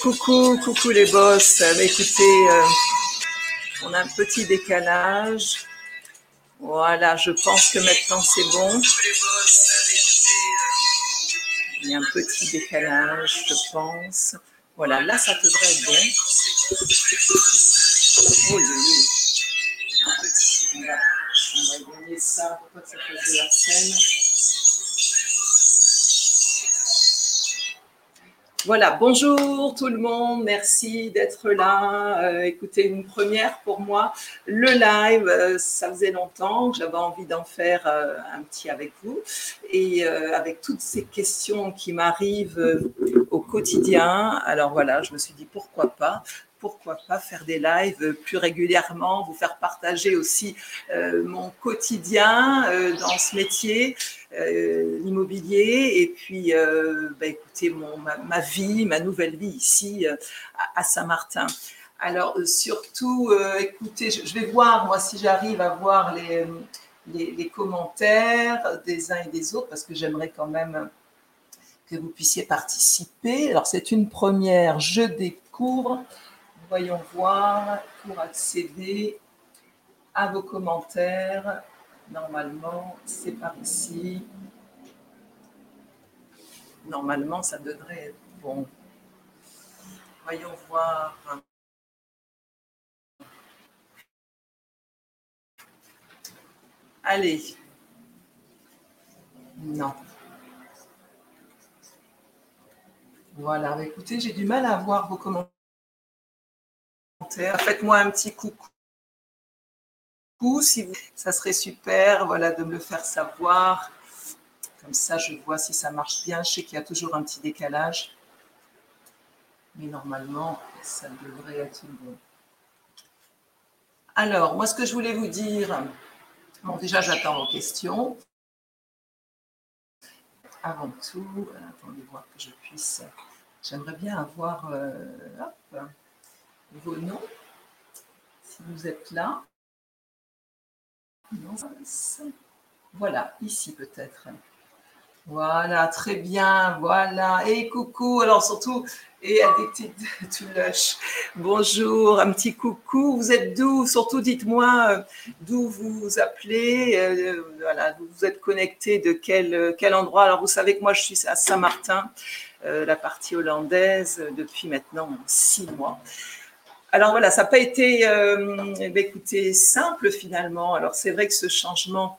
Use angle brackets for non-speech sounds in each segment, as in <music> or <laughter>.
Coucou, coucou les boss. Écoutez, euh, on a un petit décalage. Voilà, je pense que maintenant c'est bon. Il y a un petit décalage, je pense. Voilà, là ça devrait être bon. Oh, oui. On va, gagner ça pour que ça de la scène? Voilà, bonjour tout le monde, merci d'être là. Euh, écoutez, une première pour moi, le live, euh, ça faisait longtemps que j'avais envie d'en faire euh, un petit avec vous. Et avec toutes ces questions qui m'arrivent au quotidien, alors voilà, je me suis dit pourquoi pas pourquoi pas faire des lives plus régulièrement, vous faire partager aussi mon quotidien dans ce métier, l'immobilier, et puis bah, écoutez mon, ma, vie, ma nouvelle vie ici à, Saint-Martin. Alors surtout, écoutez, je, vais voir moi si j'arrive à voir les, les, les, commentaires des uns et des autres, parce que j'aimerais quand même que vous puissiez participer. Alors c'est une première, je découvre. Voyons voir pour accéder à vos commentaires. Normalement, c'est par ici. Normalement, ça devrait être bon. Voyons voir. Allez. Non. Voilà, écoutez, j'ai du mal à voir vos commentaires. Faites-moi un petit coucou. Si ça serait super voilà, de me le faire savoir. Comme ça, je vois si ça marche bien. Je sais qu'il y a toujours un petit décalage. Mais normalement, ça devrait être bon. Alors, moi, ce que je voulais vous dire, bon, déjà, j'attends vos questions. Avant tout, attendez voir que je puisse. J'aimerais bien avoir. Euh, vos noms, si vous êtes là. Voilà, ici peut-être. Voilà, très bien, voilà. Et coucou, alors surtout, et Addicted <laughs> to Lush. Bonjour, un petit coucou. Vous êtes d'où? Surtout, dites-moi euh, d'où vous vous appelez. Euh, voilà, vous êtes connecté de quel, quel endroit? Alors, vous savez que moi, je suis à Saint-Martin, euh, la partie hollandaise, depuis maintenant six mois. Alors voilà, ça n'a pas été, euh, ben, écoutez, simple finalement. Alors c'est vrai que ce changement,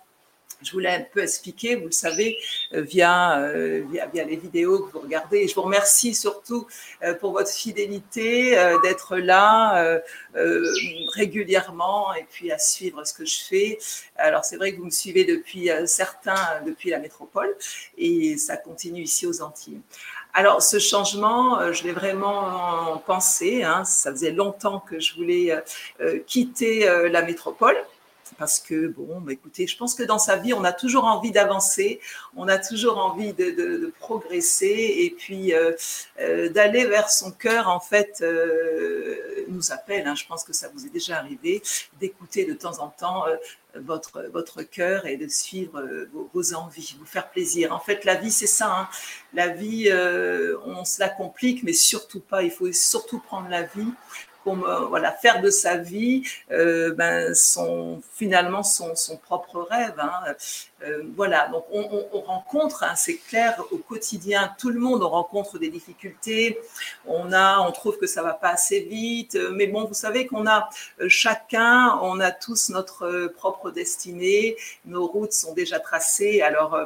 je voulais un peu expliquer, vous le savez, euh, via, euh, via, les vidéos que vous regardez. Et je vous remercie surtout euh, pour votre fidélité, d'être là régulièrement et puis à suivre ce que je fais. Alors c'est vrai que vous me suivez depuis certains, depuis la métropole et ça continue ici aux Antilles. Alors, ce changement, euh, je l'ai vraiment pensé. Hein. Ça faisait longtemps que je voulais euh, euh, quitter la métropole parce que, bon, bah, écoutez, je pense que dans sa vie, on a toujours envie d'avancer, on a toujours envie de, progresser et puis d'aller vers son cœur, en fait, nous appelle. Hein. je pense que ça vous est déjà arrivé d'écouter de temps en temps votre, votre cœur et de suivre euh, vos, envies, vous faire plaisir. En fait, la vie, c'est ça. Hein. La vie, euh, on se la complique, mais surtout pas. Il faut surtout prendre la vie euh, faire de sa vie euh, ben, finalement son, propre rêve. Hein. Euh, voilà, donc on, on, rencontre, hein, c'est clair, au quotidien, tout le monde, on rencontre des difficultés, on, a, on trouve que ça va pas assez vite, mais bon, vous savez qu'on a chacun, on a tous notre propre destinée, nos routes sont déjà tracées, alors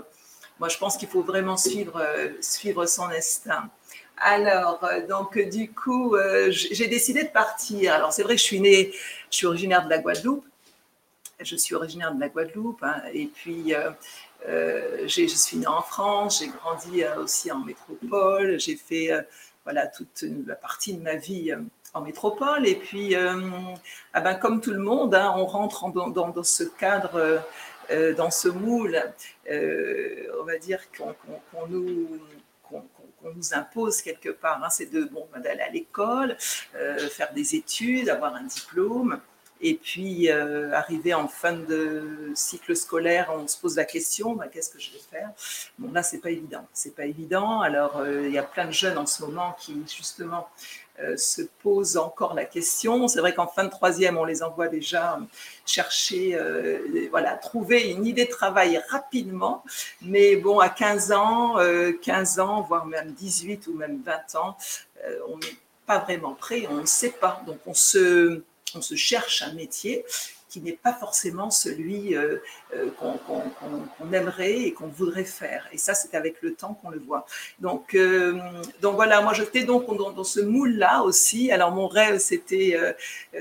moi je pense qu'il faut vraiment suivre son instinct. Alors, euh, donc du coup, euh, j'ai décidé de partir. Alors, c'est vrai je suis née, je suis originaire de la Guadeloupe. Je suis originaire de la Guadeloupe. Hein, et puis, euh, je suis née en France. J'ai grandi aussi en métropole. J'ai fait, voilà, toute la partie de ma vie en métropole. Et puis, ah ben, comme tout le monde, hein, on rentre dans, ce cadre, dans ce moule. on va dire qu'on nous on nous impose quelque part. Hein, c'est de bon, d'aller à l'école, euh, faire des études, avoir un diplôme. Et puis, arrivé en fin de cycle scolaire, on se pose la question, bah, qu'est-ce que je vais faire? Bon, là, c'est pas évident. C'est pas évident. Alors, il y a plein de jeunes en ce moment qui, justement, euh, se pose encore la question. C'est vrai qu'en fin de troisième, on les envoie déjà chercher, euh, voilà, trouver une idée de travail rapidement. Mais bon, à 15 ans, 15 euh, ans, voire même 18 ou même 20 ans, on n'est pas vraiment prêt, on ne sait pas. Donc on se, on se cherche un métier qui n'est pas forcément celui euh, euh, qu'on aimerait et qu'on voudrait faire. Et ça, c'est avec le temps qu'on le voit. Donc, euh, donc voilà, moi j'étais donc dans, ce moule-là aussi. Alors mon rêve, c'était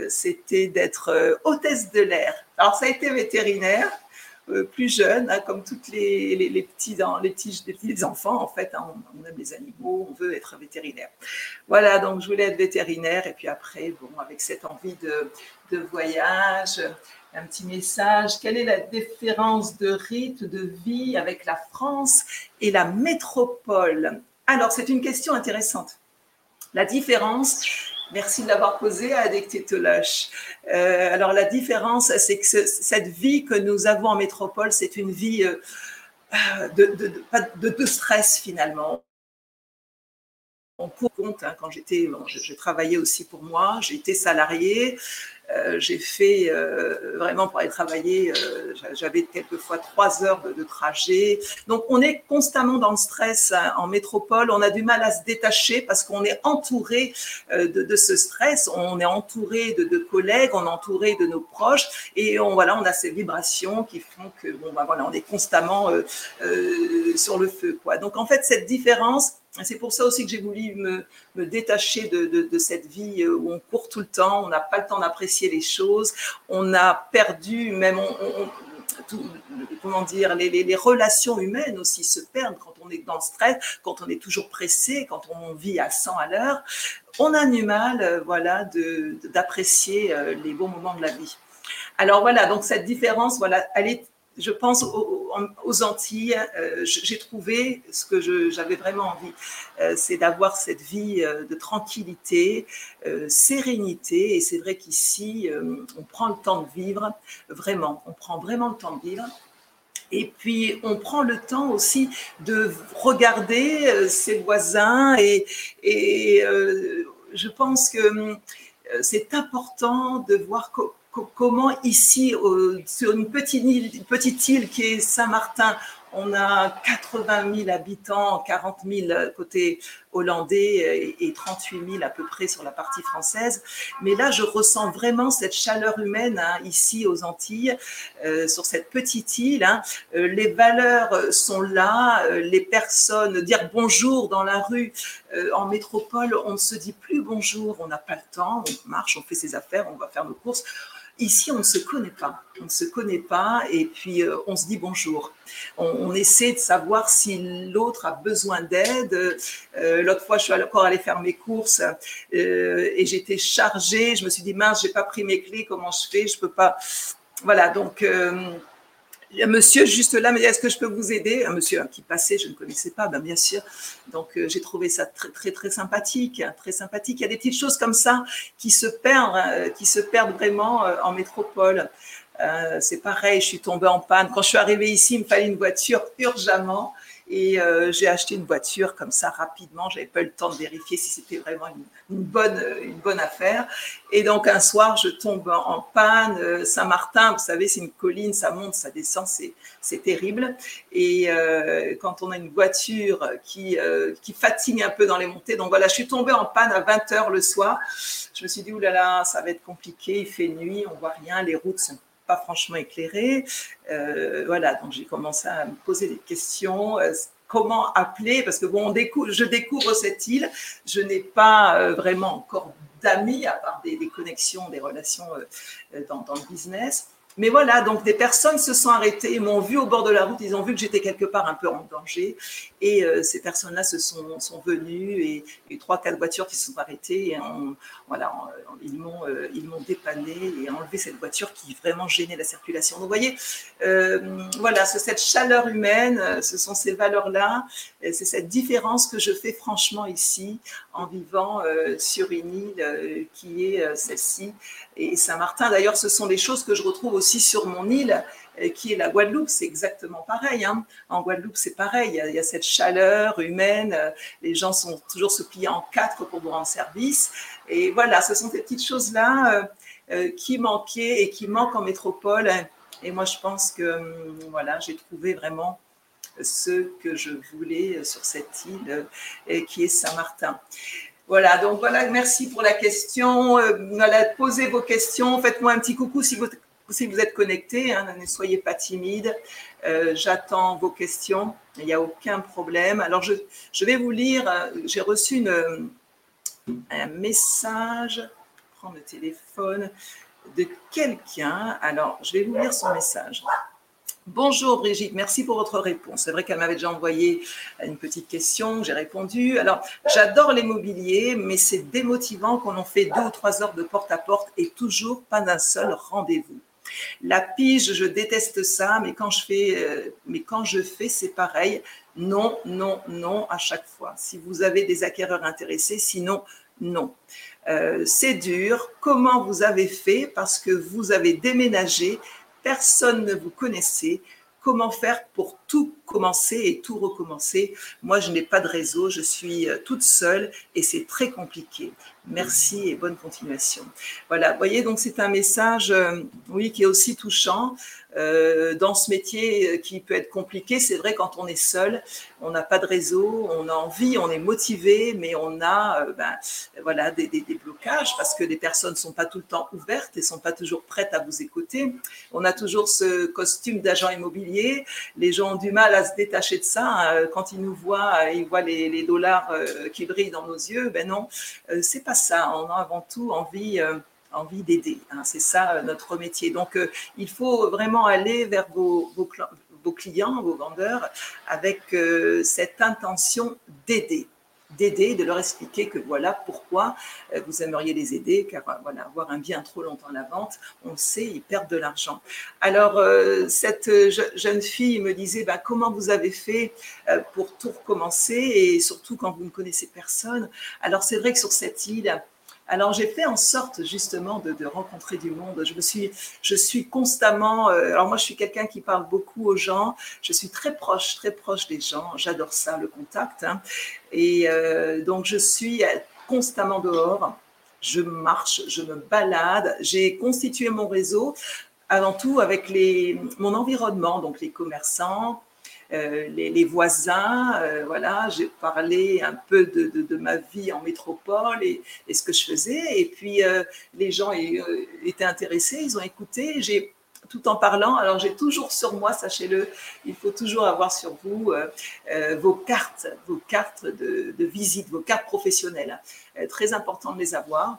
c'était d'être hôtesse de l'air. Alors ça a été vétérinaire. Euh, plus jeune, hein, comme toutes les, les, petits, les, petits, les petits enfants, en fait, hein, on, aime les animaux, on veut être vétérinaire. Voilà, donc je voulais être vétérinaire, et puis après, bon, avec cette envie de, de voyage, un petit message. Quelle est la différence de rythme de vie avec la France et la métropole? Alors, c'est une question intéressante. La différence, Merci de l'avoir posé, Adek Euh, alors la différence, c'est que cette vie que nous avons en métropole, c'est une vie euh, euh, de, de, de, stress finalement. On compte, hein, quand j'étais, bon, je, travaillais aussi pour moi, j'ai été salarié, euh, j'ai fait euh, vraiment pour aller travailler, euh, j'avais quelquefois trois heures de, trajet. Donc on est constamment dans le stress hein, en métropole, on a du mal à se détacher parce qu'on est entouré de, ce stress, on est entouré de, collègues, on est entouré de nos proches et on voilà, on a ces vibrations qui font que bon bah voilà, on est constamment sur le feu. Donc en fait cette différence c'est pour ça aussi que j'ai voulu me, détacher de, cette vie euh, où on court tout le temps, on n'a pas le temps d'apprécier les choses, on a perdu même, comment dire, les, relations humaines aussi se perdent quand on est dans le stress, quand on est toujours pressé, quand on vit à 100 à l'heure. On a du mal, euh, voilà, d'apprécier euh, les bons moments de la vie. Alors voilà, donc cette différence, voilà, elle est je pense aux, Antilles, euh, j'ai trouvé ce que j'avais vraiment envie, euh, c'est d'avoir cette vie euh, de tranquillité, sérénité. Et c'est vrai qu'ici, on prend le temps de vivre, vraiment, on prend vraiment le temps de vivre. Et puis, on prend le temps aussi de regarder ses voisins et, et je pense que c'est important de voir comment ici, sur une petite île, petite île qui est Saint-Martin, on a 80 000 habitants, 40 000 côté hollandais et 38 000 à peu près sur la partie française. Mais là, je ressens vraiment cette chaleur humaine hein, ici aux Antilles, euh, sur cette petite île. Hein. Euh, les valeurs sont là, euh, les personnes, dire bonjour dans la rue. en métropole, on ne se dit plus bonjour, on n'a pas le temps, on marche, on fait ses affaires, on va faire nos courses. Ici, on ne se connaît pas. On ne se connaît pas et puis euh, on se dit bonjour. On, essaie de savoir si l'autre a besoin d'aide. Euh, l'autre fois, je suis encore allée faire mes courses euh, et j'étais chargée. Je me suis dit, mince, j'ai pas pris mes clés, comment je fais? Je peux pas. Voilà, donc il y a monsieur juste là, dit est-ce que je peux vous aider? Un monsieur qui passait, je ne connaissais pas, ben bien sûr. Donc euh, j'ai trouvé ça très très très sympathique, hein, très sympathique. Il y a des petites choses comme ça qui se perdent, euh, qui se perdent vraiment euh, en métropole. c'est pareil, je suis tombée en panne. Quand je suis arrivée ici, il me fallait une voiture urgemment. Et euh, j'ai acheté une voiture comme ça rapidement. J'avais pas eu le temps de vérifier si c'était vraiment une, bonne, une bonne affaire. Et donc un soir, je tombe en panne. Euh, Saint-Martin, vous savez, c'est une colline, ça monte, ça descend, c'est, terrible. Et euh, quand on a une voiture qui, fatigue un peu dans les montées, donc voilà, je suis tombée en panne à 20 heures le soir. Je me suis dit, oulala, ça va être compliqué, il fait nuit, on voit rien, les routes sont franchement éclairé. Euh, voilà, donc j'ai commencé à me poser des questions. Euh, comment appeler Parce que bon, je découvre cette île. Je n'ai pas euh, vraiment encore d'amis, à part des, connexions, des relations dans, le business. Mais voilà, donc des personnes se sont arrêtées, m'ont vu au bord de la route, ils ont vu que j'étais quelque part un peu en danger. Et euh, ces personnes-là se sont, sont venues et trois, quatre voitures qui se sont arrêtées. Et voilà, ils m'ont euh, ils m'ont dépanné et enlevé cette voiture qui vraiment gênait la circulation. Donc vous voyez, euh, voilà, c'est cette chaleur humaine, ce sont ces valeurs-là, c'est cette différence que je fais franchement ici en vivant sur une île qui est celle-ci et Saint-Martin. D'ailleurs, ce sont des choses que je retrouve aussi sur mon île qui est la Guadeloupe. C'est exactement pareil. Hein. En Guadeloupe, c'est pareil. Il y, a, cette chaleur humaine. Les gens sont toujours se plier en quatre pour vous rendre service. Et voilà, ce sont ces petites choses-là qui manquaient et qui manquent en métropole. Et moi, je pense que hum, voilà, j'ai trouvé vraiment ce que je voulais sur cette île qui est Saint-Martin. Voilà, donc voilà, merci pour la question. Voilà, posez vos questions. Faites-moi un petit coucou si vous, si vous êtes connecté. Hein, ne soyez pas timide. Euh, j'attends vos questions. Il n'y a aucun problème. Alors, je, je vais vous lire. J'ai reçu un message. Je prends le téléphone de quelqu'un. Alors, je vais vous lire son message. Bonjour Brigitte, merci pour votre réponse. C'est vrai qu'elle m'avait déjà envoyé une petite question, j'ai répondu. Alors, j'adore l'immobilier, mais c'est démotivant quand on fait deux ou trois heures de porte-à-porte et toujours pas d'un seul rendez-vous. La pige, je déteste ça, mais quand je fais, euh, mais quand je fais, c'est pareil. Non, non, non à chaque fois. Si vous avez des acquéreurs intéressés, sinon, non. Euh, c'est dur. Comment vous avez fait? Parce que vous avez déménagé, personne ne vous connaissait. Comment faire pour tout commencer et tout recommencer? Moi, je n'ai pas de réseau, je suis euh, toute seule et c'est très compliqué. Merci et bonne continuation. Voilà, vous voyez, donc c'est un message, euh, oui, qui est aussi touchant. Euh, dans ce métier euh, qui peut être compliqué, c'est vrai quand on est seul, on n'a pas de réseau, on a envie, on est motivé, mais on a ben, voilà, des, des, blocages parce que les personnes ne sont pas tout le temps ouvertes et sont pas toujours prêtes à vous écouter. On a toujours ce costume d'agent immobilier. Les gens ont du mal à se détacher de ça. Hein. Quand ils nous voient, ils voient les dollars qui brillent dans nos yeux. Ben non, c'est pas On a avant tout envie, euh, envie d'aider. Hein. C'est ça euh, notre métier. Donc, euh, il faut vraiment aller vers vos, clients, vos vendeurs, avec cette intention d'aider d'aider, de leur expliquer que voilà pourquoi vous aimeriez les aider, car voilà, avoir un bien trop longtemps à la vente, on le sait, ils perdent de l'argent. Alors, cette jeune fille me disait, bah, comment vous avez fait pour tout recommencer, et surtout quand vous ne connaissez personne? Alors, c'est vrai que sur cette île, alors j'ai fait en sorte justement de, rencontrer du monde. Je me suis, je suis constamment. Euh, alors moi je suis quelqu'un qui parle beaucoup aux gens. Je suis très proche, très proche des gens. J'adore ça, le contact. Hein. Et euh, donc je suis constamment dehors. Je marche, je me balade. J'ai constitué mon réseau avant tout avec les, mon environnement, donc les commerçants, euh, les, voisins. Euh, voilà, j'ai parlé un peu de, ma vie en métropole et, ce que je faisais. Et puis, euh, les gens étaient intéressés, ils ont écouté. J'ai tout en parlant. Alors j'ai toujours sur moi, sachez-le, il faut toujours avoir sur vous vos cartes, vos cartes de, de, visite, vos cartes professionnelles. très important de les avoir.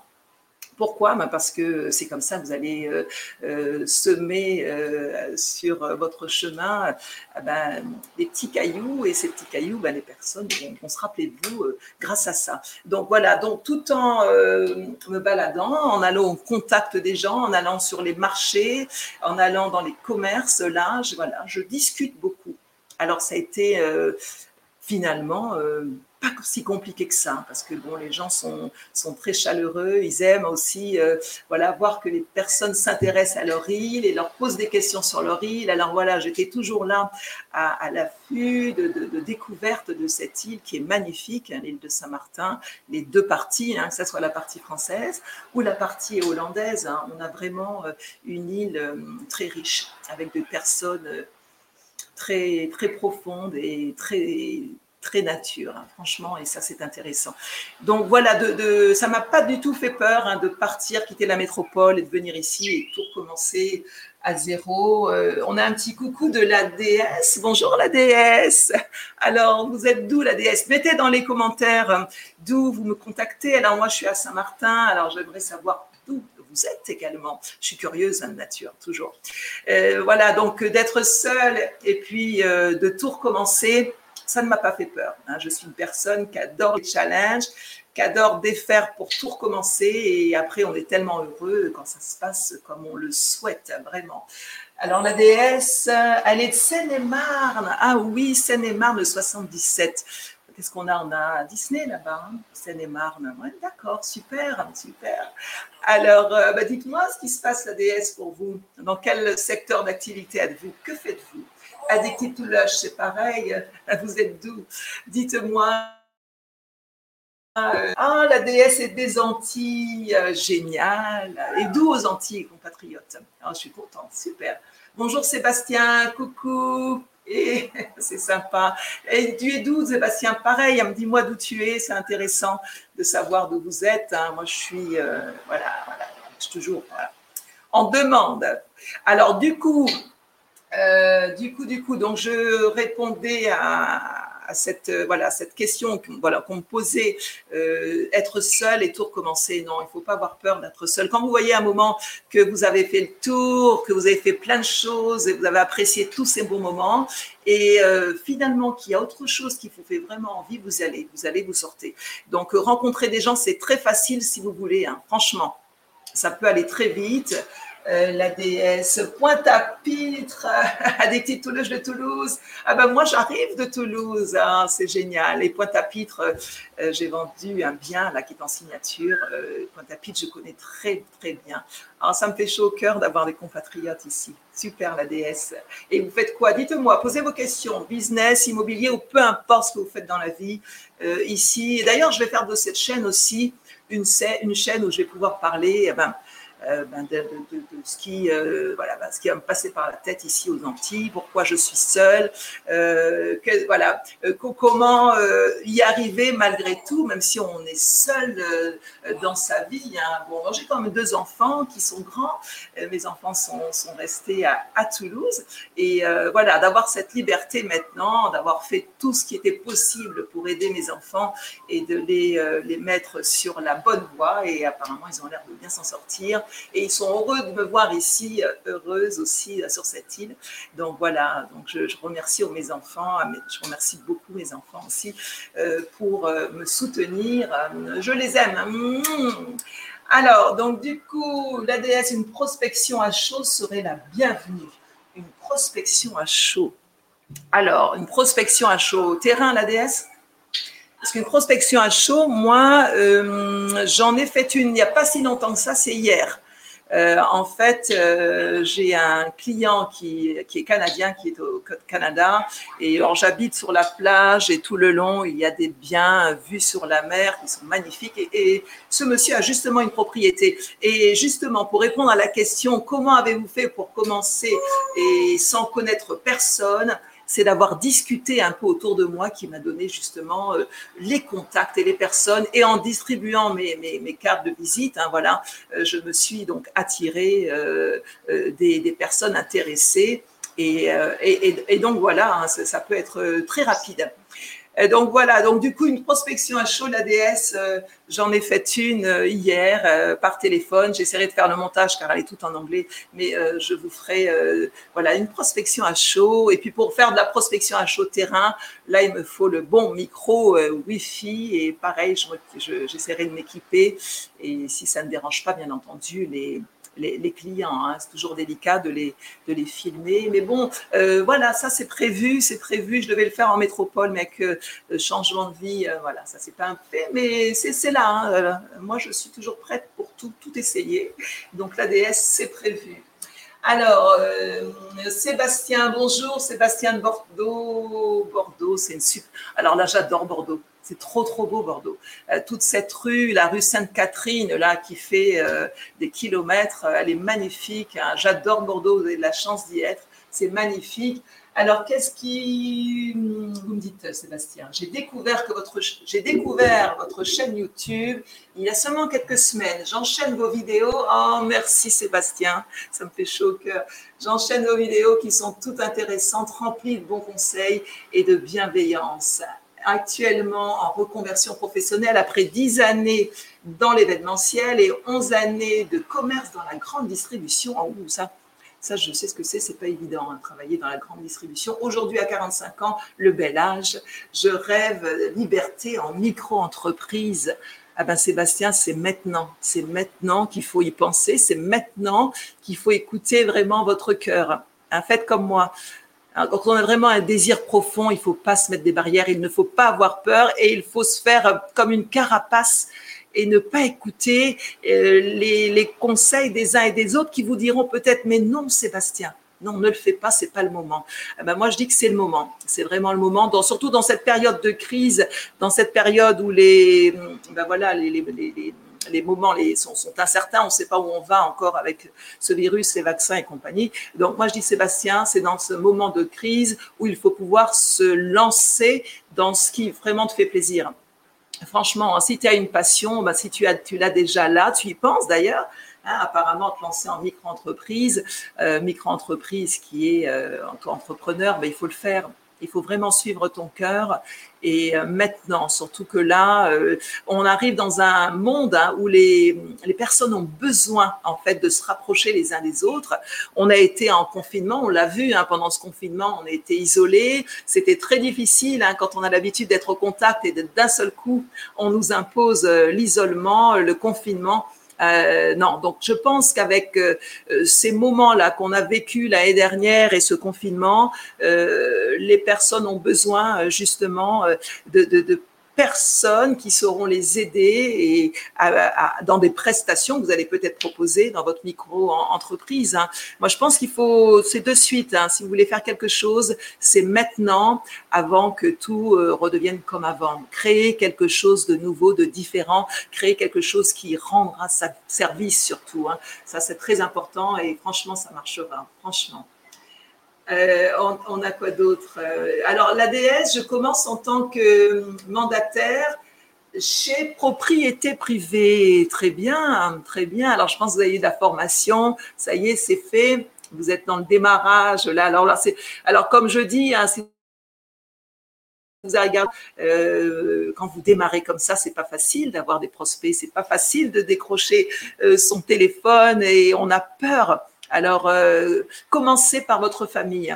Pourquoi? Ben, Parce que c'est comme ça, vous allez euh, euh, semer euh, sur votre chemin ben, des petits cailloux et ces petits cailloux, ben, les personnes vont, se rappeler de vous grâce à ça. Donc voilà, donc tout en me baladant, en allant au contact des gens, en allant sur les marchés, en allant dans les commerces, là, je, voilà, je discute beaucoup. Alors ça a été finalement pas si compliqué que ça, parce que bon, les gens sont, sont très chaleureux, ils aiment aussi euh, voilà, voir que les personnes s'intéressent à leur île et leur posent des questions sur leur île. Alors voilà, j'étais toujours là à, l'affût de, de, découverte de cette île qui est magnifique, hein, l'île de Saint-Martin, les deux parties, hein, que ce soit la partie française ou la partie hollandaise. Hein. on a vraiment euh, une île euh, très riche, avec des personnes très, très profondes et très très nature, hein, franchement, et ça c'est intéressant. Donc voilà, de, de ça m'a pas du tout fait peur hein, de partir, quitter la métropole et de venir ici et tout recommencer à zéro. Euh, on a un petit coucou de la déesse. Bonjour la déesse. Alors, vous êtes d'où la déesse? Mettez dans les commentaires euh, d'où vous me contactez. Alors moi, je suis à Saint-Martin. Alors j'aimerais savoir d'où vous êtes également. Je suis curieuse de nature, toujours. Euh, voilà, donc d'être seule et puis de tout recommencer ça ne m'a pas fait peur. Hein. Je suis une personne qui adore les challenges, qui adore défaire pour tout recommencer. Et après, on est tellement heureux quand ça se passe comme on le souhaite, vraiment. Alors, la déesse, elle est de Seine-et-Marne. Ah oui, Seine-et-Marne 77. Qu'est-ce qu'on a? On a Disney là-bas, hein, Seine-et-Marne. D'accord, super, super. Alors, euh, bah, dites-moi ce qui se passe la DS pour vous. Dans quel secteur d'activité êtes-vous? Que faites-vous? Addicted to Lush, c'est pareil. <laughs> Vous êtes d'où Dites-moi. Ah, la déesse est des Antilles, génial. Et d'où aux Antilles, compatriotes? Ah, Je suis contente, super. Bonjour Sébastien, coucou. Et <laughs> c'est sympa. Et tu es d'où, Sébastien? Pareil, dis-moi d'où tu es. C'est intéressant de savoir d'où vous êtes. Hein. Moi, je suis, euh, voilà, je toujours voilà. en demande. Alors, du coup, euh, du coup, du coup, donc je répondais à, cette, euh, voilà, cette question voilà, qu'on me posait, euh, être seul et tout recommencer. Non, il ne faut pas avoir peur d'être seul. Quand vous voyez un moment que vous avez fait le tour, que vous avez fait plein de choses et vous avez apprécié tous ces bons moments, et finalement qu'il y a autre chose qui vous fait vraiment envie, vous allez, vous allez vous sortir. Donc rencontrer des gens, c'est très facile si vous voulez, hein, franchement. Ça peut aller très vite. Euh, la déesse Pointe-à-Pitre, Addictive <laughs> Toulouse de Toulouse. Ah ben moi j'arrive de Toulouse, hein, c'est génial. Et Pointe-à-Pitre, euh, j'ai vendu un bien là qui est en signature. Euh, Pointe-à-Pitre, je connais très très bien. Alors ça me fait chaud au cœur d'avoir des compatriotes ici. Super la déesse. Et vous faites quoi? Dites-moi, posez vos questions. Business, immobilier ou peu importe ce que vous faites dans la vie ici. D'ailleurs, je vais faire de cette chaîne aussi une, une chaîne où je vais pouvoir parler. Eh ben, euh, ben, de, ce qui euh, voilà ben, ce qui va me passer par la tête ici aux Antilles pourquoi je suis seule euh, voilà comment y arriver malgré tout même si on est seul dans sa vie hein. bon j'ai quand même deux enfants qui sont grands mes enfants sont, sont restés à, à, Toulouse et voilà d'avoir cette liberté maintenant d'avoir fait tout ce qui était possible pour aider mes enfants et de les, les mettre sur la bonne voie et apparemment ils ont l'air de bien s'en sortir et ils sont heureux de me voir ici, euh, heureuse aussi euh, sur cette île. Donc voilà, donc je, remercie mes enfants, je remercie beaucoup mes enfants aussi euh, pour me soutenir. Je les aime. Mmh. Alors, donc du coup, l'ADS, une prospection à chaud serait la bienvenue. Une prospection à chaud. Alors, une prospection à chaud, terrain, l'ADS parce qu'une prospection à chaud, moi, j'en ai fait une il n'y a pas si longtemps que ça, c'est hier. Euh, en fait, euh, j'ai un client qui, est canadien, qui est au Canada, et j'habite sur la plage et tout le long, il y a des biens vus sur la mer qui sont magnifiques. Et ce monsieur a justement une propriété. Et justement, pour répondre à la question, comment avez-vous fait pour commencer et sans connaître personne c'est d'avoir discuté un peu autour de moi qui m'a donné justement euh, les contacts et les personnes. Et en distribuant mes, mes, cartes de visite, hein, voilà, euh, je me suis donc attirée euh, des, des, personnes intéressées. Et, et, et donc voilà, hein, ça, ça, peut être très rapide donc voilà, donc du coup, une prospection à chaud, l'ADS, euh, j'en ai fait une euh, hier euh, par téléphone. J'essaierai de faire le montage car elle est toute en anglais, mais je vous ferai voilà une prospection à chaud. Et puis pour faire de la prospection à chaud terrain, là, il me faut le bon micro Wi-Fi et pareil, j'essaierai de m'équiper. Et si ça ne dérange pas, bien entendu, les les, clients. Hein. C'est toujours délicat de les, de les filmer. Mais bon, euh, voilà, ça c'est prévu, c'est prévu. Je devais le faire en métropole, mais avec euh, changement de vie, euh, voilà, ça c'est pas un fait. Mais c'est là. Hein. moi, je suis toujours prête pour tout, tout essayer. Donc l'ADS, c'est prévu. Alors, Sébastien, bonjour, Sébastien de Bordeaux. Bordeaux, c'est une super. Alors là, j'adore Bordeaux. C'est trop, trop beau, Bordeaux. Euh, toute cette rue, la rue Sainte-Catherine, là, qui fait euh, des kilomètres, euh, elle est magnifique. Hein. J'adore Bordeaux, vous avez de la chance d'y être. C'est magnifique. Alors, qu'est-ce qui. Vous me dites, Sébastien, j'ai découvert, votre... j'ai découvert votre chaîne YouTube il y a seulement quelques semaines. J'enchaîne vos vidéos. Oh, merci, Sébastien. Ça me fait chaud au cœur. J'enchaîne vos vidéos qui sont toutes intéressantes, remplies de bons conseils et de bienveillance actuellement en reconversion professionnelle après 10 années dans l'événementiel et 11 années de commerce dans la grande distribution. Oh, ça, ça, je sais ce que c'est, c'est pas évident, de hein, travailler dans la grande distribution. Aujourd'hui, à 45 ans, le bel âge, je rêve liberté en micro-entreprise. Ah ben Sébastien, c'est maintenant, c'est maintenant qu'il faut y penser, c'est maintenant qu'il faut écouter vraiment votre cœur. Hein, faites comme moi. Hein, quand on a vraiment un désir profond, il ne faut pas se mettre des barrières, il ne faut pas avoir peur et il faut se faire comme une carapace et ne pas écouter euh, les, les, conseils des uns et des autres qui vous diront peut-être mais non Sébastien. Non, ne le fais pas, c'est pas le moment. Eh ben moi, je dis que c'est le moment. C'est vraiment le moment, dans, surtout dans cette période de crise, dans cette période où les, ben voilà, les, les, les les moments les, sont, sont incertains, on ne sait pas où on va encore avec ce virus, les vaccins et compagnie. Donc moi je dis Sébastien, c'est dans ce moment de crise où il faut pouvoir se lancer dans ce qui vraiment te fait plaisir. Franchement, si tu as une passion, bah, si tu, as, tu l'as déjà là, tu y penses d'ailleurs, hein, apparemment te lancer en micro-entreprise, euh, micro-entreprise qui est euh, entrepreneur, ben, il faut le faire. Il faut vraiment suivre ton cœur. Et euh, maintenant, surtout que là, euh, on arrive dans un monde hein, où les, les personnes ont besoin en fait de se rapprocher les uns des autres. On a été en confinement, on l'a vu hein, pendant ce confinement, on a été isolés. C'était très difficile hein, quand on a l'habitude d'être au contact et d'un seul coup, on nous impose euh, l'isolement, le confinement. Euh, non, donc je pense qu'avec euh, euh, ces moments-là qu'on a vécu l'année dernière et ce confinement, les personnes ont besoin justement de personnes qui sauront les aider et dans des prestations que vous allez peut-être proposer dans votre micro-entreprise. Hein. Moi, je pense qu'il faut, c'est de suite, hein, si vous voulez faire quelque chose, c'est maintenant avant que tout euh, redevienne comme avant. Créer quelque chose de nouveau, de différent, créer quelque chose qui rendra sa service surtout. Hein. Ça, c'est très important et franchement, ça marchera. Franchement. Euh, on, a quoi d'autre euh, Alors, l'ADS, je commence en tant que mandataire chez Propriété Privée. Très bien, très bien. Alors, je pense que vous avez eu de la formation. Ça y est, c'est fait. Vous êtes dans le démarrage. Là, alors, là, alors comme je dis, hein, vous regardé, euh, quand vous démarrez comme ça, c'est pas facile d'avoir des prospects, c'est pas facile de décrocher son téléphone et on a peur. Alors, euh, commencez par votre famille.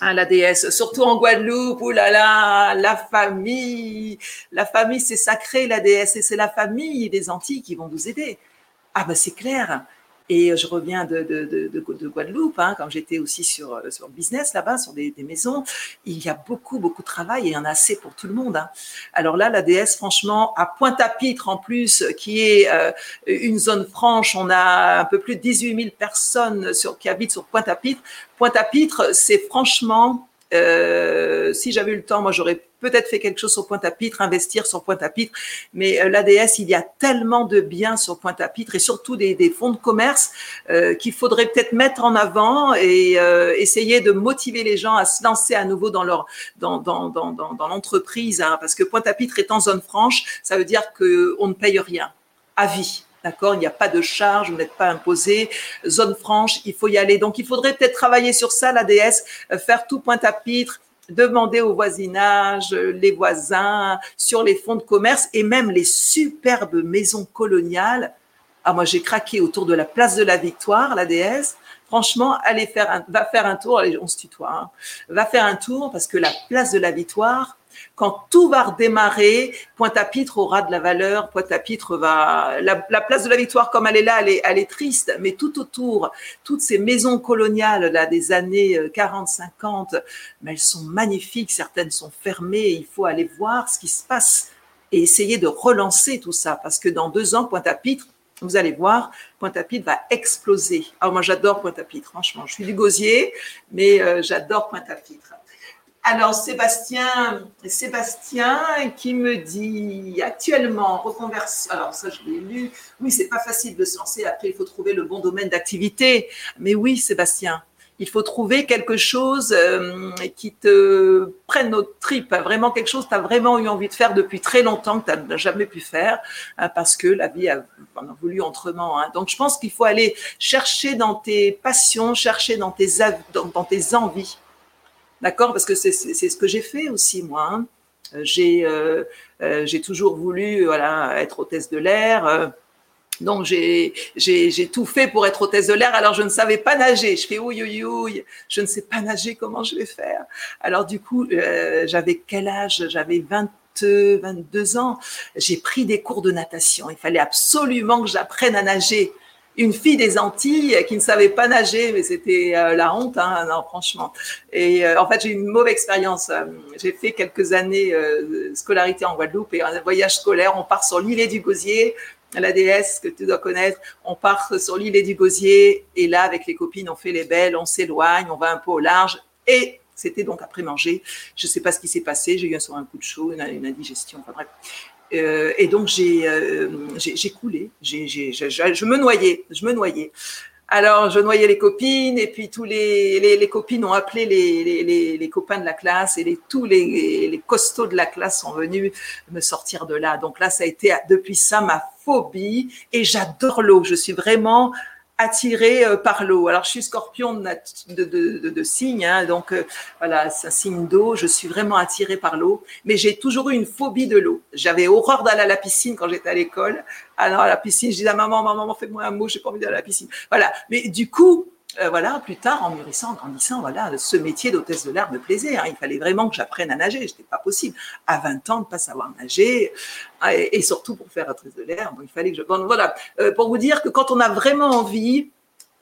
Hein, la déesse, surtout en Guadeloupe, là, la famille, la famille c'est sacré, la déesse, et c'est la famille des Antilles qui vont vous aider. Ah ben c'est clair, et euh, je reviens de, de, de, de Guadeloupe, hein, quand j'étais aussi sur, euh, sur business là-bas, sur des, des, maisons. Il y a beaucoup, beaucoup de travail et il y en a assez pour tout le monde. Hein. Alors là, la DS, franchement, à Pointe-à-Pitre en plus, qui est euh, une zone franche, on a un peu plus de 18 000 personnes sur, qui habitent sur Pointe-à-Pitre. Pointe-à-Pitre, c'est franchement euh, si j'avais eu le temps, moi j'aurais peut-être fait quelque chose sur Pointe-à-Pitre, investir sur Pointe-à-Pitre. Mais euh, l'ADS, il y a tellement de biens sur Pointe-à-Pitre et surtout des, des fonds de commerce euh, qu'il faudrait peut-être mettre en avant et euh, essayer de motiver les gens à se lancer à nouveau dans leur dans dans dans l'entreprise, hein, parce que Pointe-à-Pitre est en zone franche, ça veut dire que on ne paye rien à vie. D'accord Il n'y a pas de charge, vous n'êtes pas imposé. Zone franche, il faut y aller. Donc, il faudrait peut-être travailler sur ça, l'ADS, euh, faire tout point à pitre, demander au voisinage, euh, les voisins, sur les fonds de commerce et même les superbes maisons coloniales. Ah, moi, j'ai craqué autour de la place de la Victoire, l'ADS. Franchement, allez faire un, va faire un tour. Allez, on se tutoie. Hein. Va faire un tour parce que la place de la Victoire, quand tout va redémarrer, Pointe-à-Pitre aura de la valeur. Pointe-à-Pitre va, la, place de la Victoire comme elle est là, elle est, triste, mais tout autour, toutes ces maisons coloniales là des années 40-50, euh, elles sont magnifiques. Certaines sont fermées. Il faut aller voir ce qui se passe et essayer de relancer tout ça parce que dans deux ans, Pointe-à-Pitre vous allez voir, Pointe-à-Pitre va exploser. Alors moi, j'adore Pointe-à-Pitre, franchement. Je suis du gosier, mais euh, j'adore Pointe-à-Pitre. Alors, Sébastien, Sébastien qui me dit actuellement reconversion. Alors, ça, je l'ai lu. Oui, c'est pas facile de se lancer. Après, il faut trouver le bon domaine d'activité. Mais oui, Sébastien, il faut trouver quelque chose euh, qui te prenne notre tripes, vraiment quelque chose que tu as vraiment eu envie de faire depuis très longtemps, que tu n'as jamais pu faire, hein, parce que la vie a, voulu autrement. Hein. Donc, je pense qu'il faut aller chercher dans tes passions, chercher dans tes, dans tes envies. D'accord? Parce que c'est ce que j'ai fait aussi, moi. Hein. Euh, j'ai euh, euh, j'ai toujours voulu être hôtesse de l'air. donc, j'ai tout fait pour être hôtesse de l'air. Alors, je ne savais pas nager. Je fais ouille. Je ne sais pas nager. Comment je vais faire? Alors, du coup, j'avais quel âge? J'avais 20 22 ans, j'ai pris des cours de natation. Il fallait absolument que j'apprenne à nager. Une fille des Antilles qui ne savait pas nager, mais c'était la honte, hein, non, franchement. Et en fait, j'ai eu une mauvaise expérience. J'ai fait quelques années scolarité en Guadeloupe et un voyage scolaire. On part sur l'île du Gosier, la déesse que tu dois connaître. On part sur l'île du Gosier et là, avec les copines, on fait les belles, on s'éloigne, on va un peu au large et c'était donc après manger. Je ne sais pas ce qui s'est passé. J'ai eu un, un coup de chaud, une, indigestion. Enfin bref. Euh, et donc j'ai euh, coulé. je me noyais. Je me noyais. Alors, je noyais les copines et puis tous les, les, copines ont appelé les, les, les, copains de la classe et les, tous les, costauds de la classe sont venus me sortir de là. Donc là, ça a été depuis ça ma phobie et j'adore l'eau. Je suis vraiment attiré euh, par l'eau. Alors, je suis scorpion de, de, de, de signe, hein, donc euh, voilà, c'est un signe d'eau. Je suis vraiment attiré par l'eau, mais j'ai toujours eu une phobie de l'eau. J'avais horreur d'aller à la piscine quand j'étais à l'école. Alors, à la piscine, je disais à maman, maman, fais-moi un mot, j'ai pas envie d'aller à la piscine. Voilà. Mais du coup, euh, voilà, plus tard, en mûrissant, en grandissant, voilà, ce métier d'hôtesse de l'air me plaisait. Hein. Il fallait vraiment que j'apprenne à nager. C'était pas possible. À 20 ans, de pas savoir nager. Ah, et, surtout pour faire hôtesse de l'air. il fallait que je. voilà. Euh, pour vous dire que quand on a vraiment envie,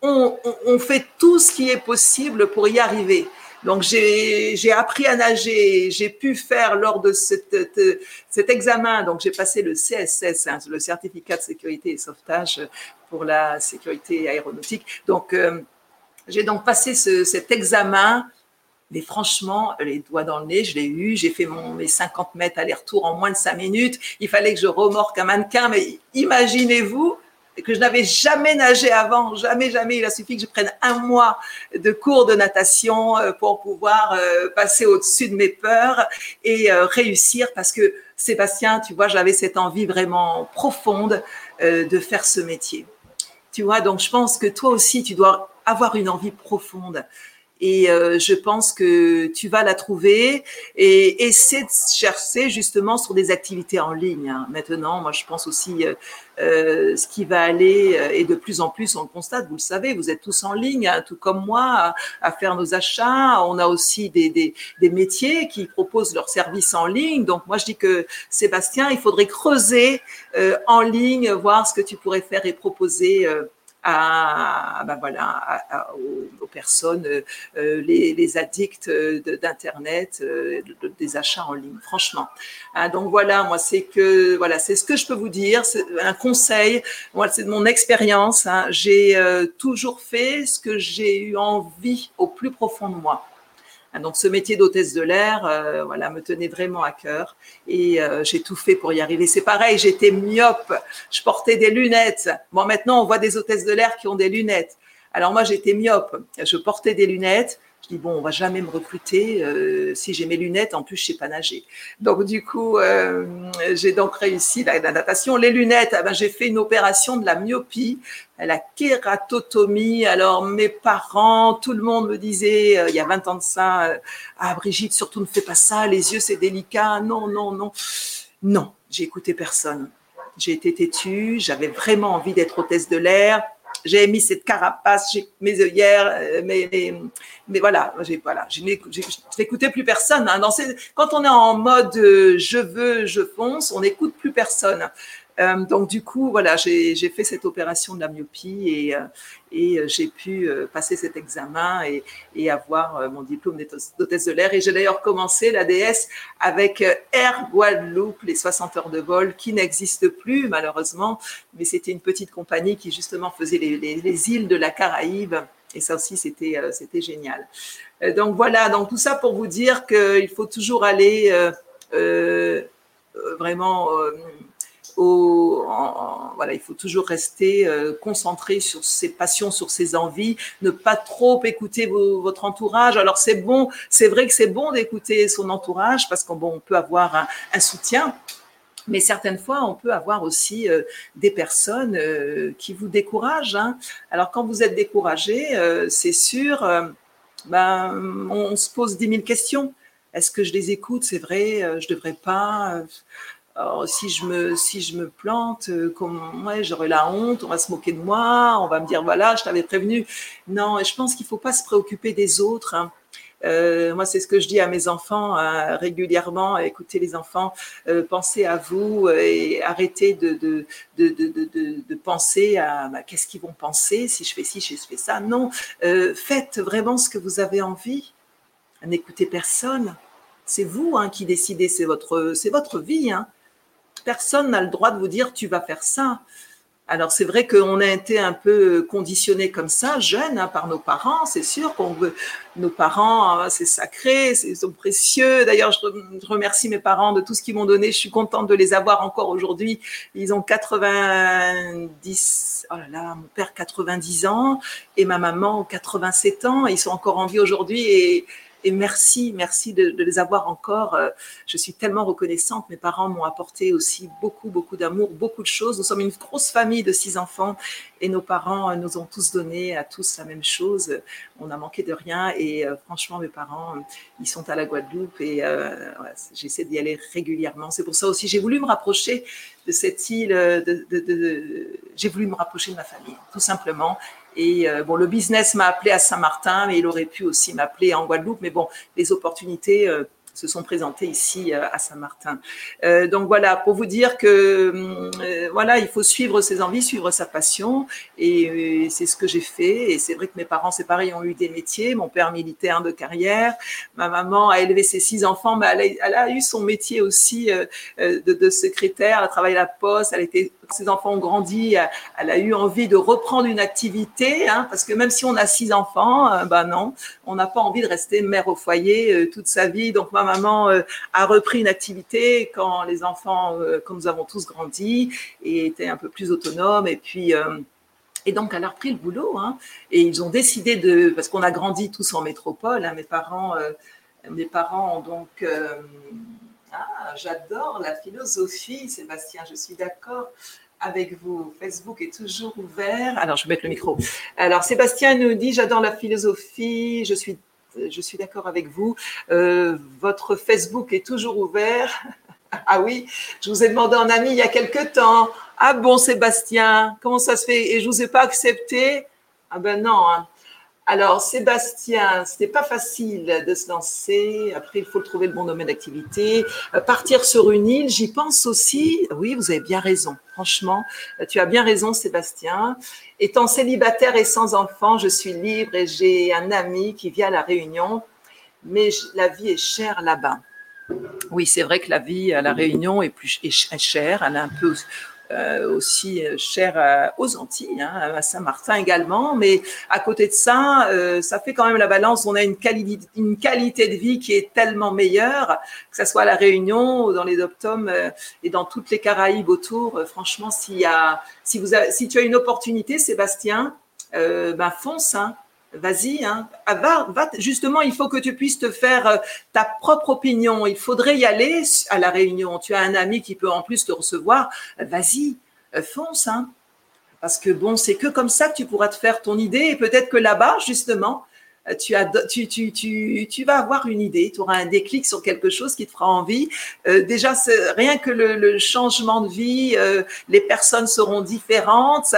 on, fait tout ce qui est possible pour y arriver. Donc j'ai appris à nager, j'ai pu faire lors de cet examen, donc j'ai passé le CSS, hein, le certificat de sécurité et sauvetage pour la sécurité aéronautique. Donc euh, j'ai donc passé cet examen, mais franchement, les doigts dans le nez, je l'ai eu. J'ai fait mes 50 mètres aller-retour en moins de 5 minutes. Il fallait que je remorque un mannequin, mais imaginez-vous que je n'avais jamais nagé avant, jamais, jamais. Il a suffi que je prenne un mois de cours de natation euh, pour pouvoir euh, passer au-dessus de mes peurs et euh, réussir parce que Sébastien, tu vois, j'avais cette envie vraiment profonde de faire ce métier. Tu vois, donc je pense que toi aussi, tu dois avoir une envie profonde. Et euh, je pense que tu vas la trouver et essaie de chercher justement sur des activités en ligne. Hein. Maintenant, moi, je pense aussi euh, euh, ce qui va aller et de plus en plus, on le constate. Vous le savez, vous êtes tous en ligne, hein, tout comme moi, à, faire nos achats. On a aussi des, des, des métiers qui proposent leurs services en ligne. Donc, moi, je dis que Sébastien, il faudrait creuser en ligne, voir ce que tu pourrais faire et proposer à, ben voilà, aux, personnes, euh, les, les, addicts d'internet, euh, des achats en ligne. Franchement. Hein, donc voilà, moi c'est que voilà, c'est ce que je peux vous dire. C'est un conseil. Moi, c'est de mon expérience. Hein. J'ai euh, toujours fait ce que j'ai eu envie au plus profond de moi. Donc ce métier d'hôtesse de l'air, euh, voilà, me tenait vraiment à cœur et euh, j'ai tout fait pour y arriver. C'est pareil, j'étais myope, je portais des lunettes. Bon, maintenant on voit des hôtesses de l'air qui ont des lunettes. Alors moi j'étais myope, je portais des lunettes, je dis bon, on va jamais me recruter euh, si j'ai mes lunettes. En plus, je sais pas nager. Donc du coup, euh, j'ai donc réussi la, natation. Les lunettes, ah ben, j'ai fait une opération de la myopie, la kératotomie. Alors mes parents, tout le monde me disait, euh, il y a 20 ans de ça, ah Brigitte, surtout ne fais pas ça. Les yeux, c'est délicat. Non, non, non, non. J'ai écouté personne. J'ai été têtue. J'avais vraiment envie d'être hôtesse de l'air j'ai mis cette carapace, j'ai mes œillères, euh, mais, mais, voilà, j'ai voilà, n'écoutais plus personne. Hein. quand on est en mode euh, je veux, je fonce, on n'écoute plus personne. Euh, donc du coup, voilà, j'ai fait cette opération de la myopie et, euh, euh, j'ai pu passer cet examen et, avoir mon diplôme d'hôtesse de l'air. Et j'ai d'ailleurs commencé l'ADS avec Air Guadeloupe, les 60 heures de vol, qui n'existent plus malheureusement, mais c'était une petite compagnie qui justement faisait les, îles de la Caraïbe. Et ça aussi, c'était c'était génial. donc voilà, donc tout ça pour vous dire qu'il faut toujours aller vraiment voilà, il faut toujours rester euh, concentré sur ses passions, sur ses envies, ne pas trop écouter votre entourage. Alors c'est bon, c'est vrai que c'est bon d'écouter son entourage parce qu'on peut avoir un, soutien, mais certaines fois, on peut avoir aussi euh, des personnes euh, qui vous découragent. Hein. Alors quand vous êtes découragé, c'est sûr, ben, on, se pose dix mille questions. Est-ce que je les écoute? C'est vrai, je devrais pas. Si je me, si je me plante, euh, comme, j'aurai la honte, on va se moquer de moi, on va me dire, voilà, je t'avais prévenu. Non, je pense qu'il faut pas se préoccuper des autres. Hein. Euh, moi, c'est ce que je dis à mes enfants hein, régulièrement. Écoutez, les enfants, euh, pensez à vous et arrêtez de, de, de, de, de penser à bah, qu'est-ce qu'ils vont penser si je fais ci, si je fais ça. Non, faites vraiment ce que vous avez envie. N'écoutez personne. C'est vous hein, qui décidez, c'est votre, c'est votre vie. Personne n'a le droit de vous dire tu vas faire ça. Alors c'est vrai qu'on a été un peu conditionné comme ça, jeune, hein, par nos parents. C'est sûr qu'on veut nos parents, hein, c'est sacré, c'est précieux. D'ailleurs, je, remercie mes parents de tout ce qu'ils m'ont donné. Je suis contente de les avoir encore aujourd'hui. Ils ont 90, oh là là, mon père 90 ans et ma maman 87 ans. Ils sont encore en vie aujourd'hui et et merci, merci de, les avoir encore. Euh, je suis tellement reconnaissante. Mes parents m'ont apporté aussi beaucoup, beaucoup d'amour, beaucoup de choses. Nous sommes une grosse famille de six enfants et nos parents euh, nous ont tous donné à tous la même chose. On n'a manqué de rien et euh, franchement, mes parents, ils sont à la Guadeloupe et j'essaie d'y aller régulièrement. C'est pour ça aussi j'ai voulu me rapprocher de cette île. de, j'ai voulu me rapprocher de ma famille, tout simplement. Et euh, bon, le business m'a appelé à Saint-Martin, mais il aurait pu aussi m'appeler en Guadeloupe. Mais bon, les opportunités euh, se sont présentés ici euh, à Saint-Martin. Euh, donc voilà, pour vous dire que euh, voilà, il faut suivre ses envies, suivre sa passion, et c'est ce que j'ai fait. Et c'est vrai que mes parents, c'est pareil, ont eu des métiers. Mon père militaire de carrière, ma maman a élevé ses six enfants, mais elle a, eu son métier aussi de, secrétaire. Elle a travaillé à la poste, elle était, ses enfants ont grandi, elle, a eu envie de reprendre une activité, hein, parce que même si on a six enfants, ben non, on n'a pas envie de rester mère au foyer toute sa vie. Donc maman euh, a repris une activité quand les enfants, euh, quand nous avons tous grandi et étaient un peu plus autonomes. Et puis, euh, et donc, elle a repris le boulot. Hein. et ils ont décidé de, parce qu'on a grandi tous en métropole. Hein, mes parents, mes parents ont donc. Ah, j'adore la philosophie, Sébastien. Je suis d'accord avec vous. Facebook est toujours ouvert. Alors, je vais mettre le micro. Alors, Sébastien nous dit, j'adore la philosophie, je suis d'accord avec vous. Euh, votre Facebook est toujours ouvert. <laughs> ah oui, je vous ai demandé en ami il y a quelque temps. Ah bon, Sébastien, comment ça se fait? Et je vous ai pas accepté? Ah ben non. Hein. Alors, Sébastien, c'était pas facile de se lancer. Après, il faut trouver le bon domaine d'activité. Euh, partir sur une île, j'y pense aussi. Oui, vous avez bien raison. Franchement, euh, tu as bien raison, Sébastien. Étant célibataire et sans enfant, je suis libre et j'ai un ami qui vit à La Réunion. Mais la vie est chère là-bas. Oui, c'est vrai que la vie à La Réunion est plus est chère. Elle est un peu aussi euh, cher aux Antilles, hein, à Saint-Martin également. Mais à côté de ça, euh, ça fait quand même la balance. On a une, qualité, de vie qui est tellement meilleure, que ce soit à La Réunion ou dans les Doptom et dans toutes les Caraïbes autour. franchement, y a, si tu as une opportunité, Sébastien, ben fonce. Hein vas-y, hein. Ah, justement, il faut que tu puisses te faire euh, ta propre opinion. Il faudrait y aller à la réunion. Tu as un ami qui peut en plus te recevoir. Vas-y, euh, fonce, hein. Parce que bon, c'est que comme ça que tu pourras te faire ton idée. Et peut-être que là-bas, justement, tu, as, tu, tu, tu, tu, vas avoir une idée, tu auras un déclic sur quelque chose qui te fera envie. Euh, déjà, rien que le, le, changement de vie, euh, les personnes seront différentes.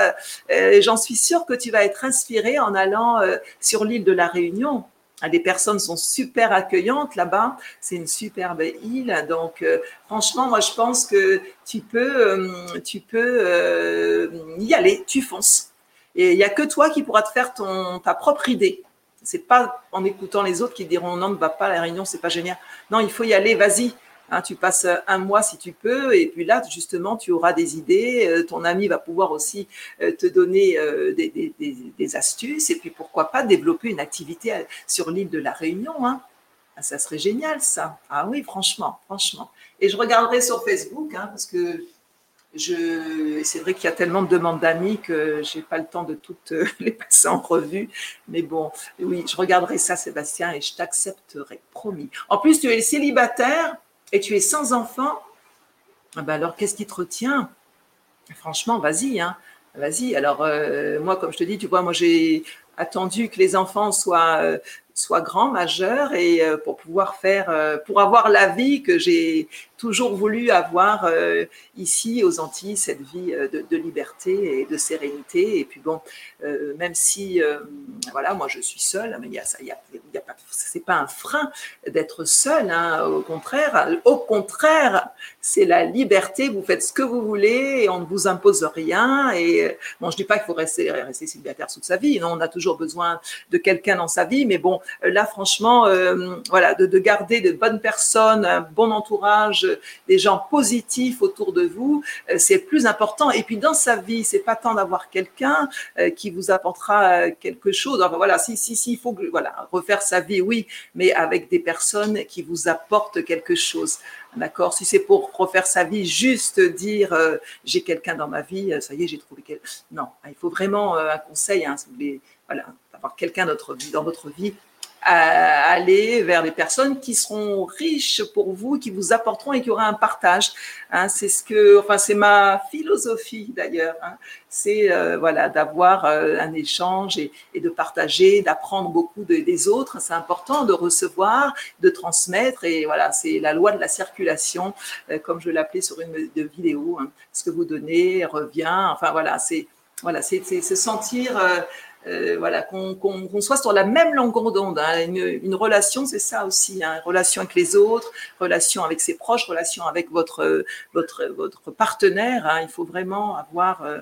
Euh, J'en suis sûre que tu vas être inspiré en allant euh, sur l'île de la Réunion. Ah, les personnes sont super accueillantes là-bas. C'est une superbe île. Donc, franchement, moi, je pense que tu peux, tu peux y aller. Tu fonces. Et il n'y a que toi qui pourras te faire ton, ta propre idée. C'est pas en écoutant les autres qui diront non, ne va pas à la réunion, c'est pas génial. Non, il faut y aller, vas-y. Hein, tu passes un mois si tu peux, et puis là, justement, tu auras des idées. Euh, ton ami va pouvoir aussi euh, te donner euh, des, astuces, et puis pourquoi pas développer une activité sur l'île de la Réunion. Hein. Ah, ça serait génial, ça. Ah oui, franchement, franchement. Et je regarderai sur Facebook, hein, parce que je, c'est vrai qu'il y a tellement de demandes d'amis que j'ai pas le temps de toutes euh, <laughs> les passer en revue. Mais bon, oui, je regarderai ça, Sébastien, et je t'accepterai, promis. En plus, tu es célibataire et tu es sans enfant. Ah ben alors, qu'est-ce qui te retient? Franchement, vas-y, hein. Vas-y. Alors, euh, moi, comme je te dis, tu vois, moi, j'ai attendu que les enfants soient, euh, soient grands, majeurs, et pour pouvoir faire, pour avoir la vie que j'ai toujours voulu avoir euh, ici aux Antilles cette vie euh, de, liberté et de sérénité. Et puis bon, euh, même si, voilà, moi je suis seule, mais il y a y a, y a pas, c'est pas un frein d'être seule. Hein, au contraire, au contraire, c'est la liberté. Vous faites ce que vous voulez et on ne vous impose rien. Et bon, je dis pas qu'il faut rester, rester célibataire toute sa vie. Non, on a toujours besoin de quelqu'un dans sa vie. Mais bon, là, franchement, voilà, de garder de bonnes personnes, un bon entourage des gens positifs autour de vous, euh, c'est plus important. Et puis dans sa vie, c'est pas tant d'avoir quelqu'un euh, qui vous apportera euh, quelque chose. Enfin voilà, si si si, il faut voilà refaire sa vie, oui, mais avec des personnes qui vous apportent quelque chose. D'accord? Si c'est pour refaire sa vie, juste dire j'ai quelqu'un dans ma vie, ça y est, j'ai trouvé quelqu'un. Non, il faut vraiment un conseil, hein, si vous voulez, voilà, avoir quelqu'un dans votre vie à aller vers les personnes qui seront riches pour vous, qui vous apporteront et qui aura un partage. Hein, c'est ce que, enfin, c'est ma philosophie d'ailleurs. Hein. c'est euh, voilà d'avoir euh, un échange et, et, de partager, d'apprendre beaucoup des autres. C'est important de recevoir, de transmettre et voilà, c'est la loi de la circulation, euh, comme je l'appelais sur une vidéo. Hein. ce que vous donnez revient. Enfin voilà, c'est voilà, c'est se sentir euh, voilà, qu'on soit sur la même longueur d'onde. Hein. Une, relation, c'est ça aussi, hein. relation avec les autres, relation avec ses proches, relation avec votre votre votre partenaire. Hein. Il faut vraiment avoir euh,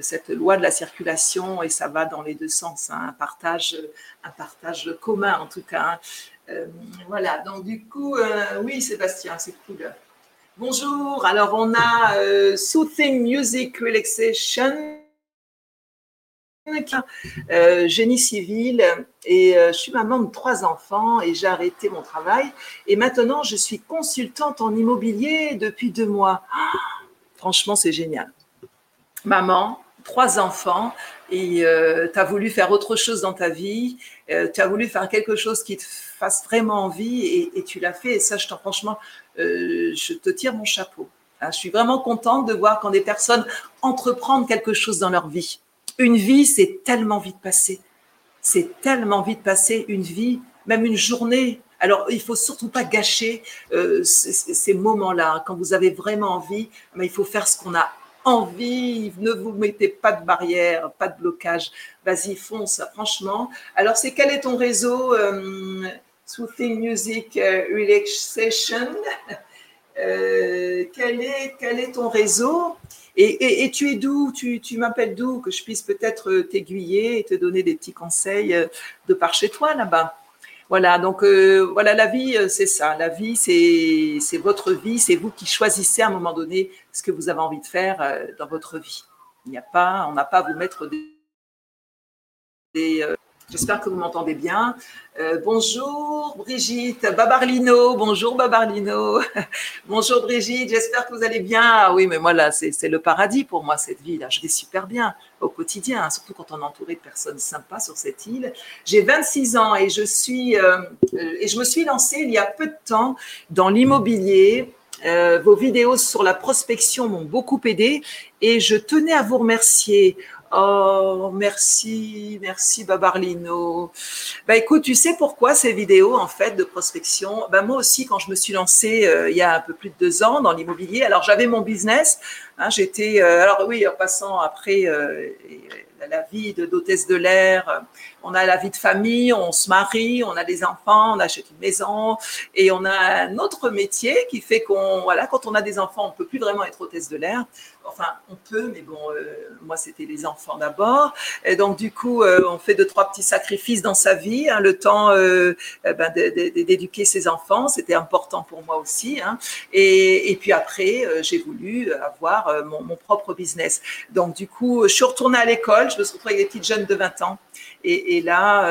cette loi de la circulation et ça va dans les deux sens. Hein. Un partage un partage commun en tout cas. Euh, voilà. Donc du coup, oui, Sébastien, c'est cool. Bonjour. Alors on a Soothing Music Relaxation euh, génie civil et euh, je suis maman de trois enfants et j'ai arrêté mon travail et maintenant je suis consultante en immobilier depuis deux mois. franchement, c'est génial. Maman, trois enfants et euh, tu as voulu faire autre chose dans ta vie, tu as voulu faire quelque chose qui te fasse vraiment envie et, et tu l'as fait et ça, je franchement, je te tire mon chapeau. Hein, je suis vraiment contente de voir quand des personnes entreprennent quelque chose dans leur vie. Une vie, c'est tellement vite passé. C'est tellement vite passé, une vie, même une journée. Alors, il faut surtout pas gâcher euh, ces, moments-là. Quand vous avez vraiment envie, mais il faut faire ce qu'on a envie. Ne vous mettez pas de barrière, pas de blocage. Vas-y, fonce, franchement. Alors, c'est quel est ton réseau euh, Soothing Music euh, Relaxation? Euh, quel, est, ton réseau? Et, tu es d'où? Tu, m'appelles d'où? Que je puisse peut-être euh, t'aiguiller et te donner des petits conseils euh, de par chez toi là-bas. Voilà, donc voilà, la vie, c'est ça. La vie, c'est votre vie. C'est vous qui choisissez à un moment donné ce que vous avez envie de faire dans votre vie. Il n'y a pas, on n'a pas à vous mettre des J'espère que vous m'entendez bien. Euh, bonjour Brigitte, Babarlino, bonjour Babarlino. <laughs> bonjour Brigitte, j'espère que vous allez bien. Ah oui, mais moi là, c'est le paradis pour moi cette vie là. Je vais super bien au quotidien, hein, surtout quand on est entouré de personnes sympas sur cette île. J'ai 26 ans et je suis euh, et je me suis lancée il y a peu de temps dans l'immobilier. Euh, vos vidéos sur la prospection m'ont beaucoup aidé et je tenais à vous remercier Oh, merci, merci Babarlino. Bah écoute, tu sais pourquoi ces vidéos en fait de prospection? Bah moi aussi, quand je me suis lancée euh, il y a un peu plus de deux ans dans l'immobilier, alors j'avais mon business. Hein, J'étais, euh, alors oui, en passant après euh, la vie d'hôtesse de l'air, on a la vie de famille, on se marie, on a des enfants, on achète une maison et on a un autre métier qui fait qu'on, voilà, quand on a des enfants, on peut plus vraiment être hôtesse de l'air enfin, on peut, mais bon, euh, moi, c'était les enfants d'abord. Et donc, du coup, euh, on fait deux, trois petits sacrifices dans sa vie, hein, le temps euh, ben, d'éduquer ses enfants, c'était important pour moi aussi. Hein. Et, puis après, j'ai voulu avoir mon, propre business. Donc, du coup, je suis retournée à l'école, je me suis retrouvée avec des petites jeunes de 20 ans. Et, et là,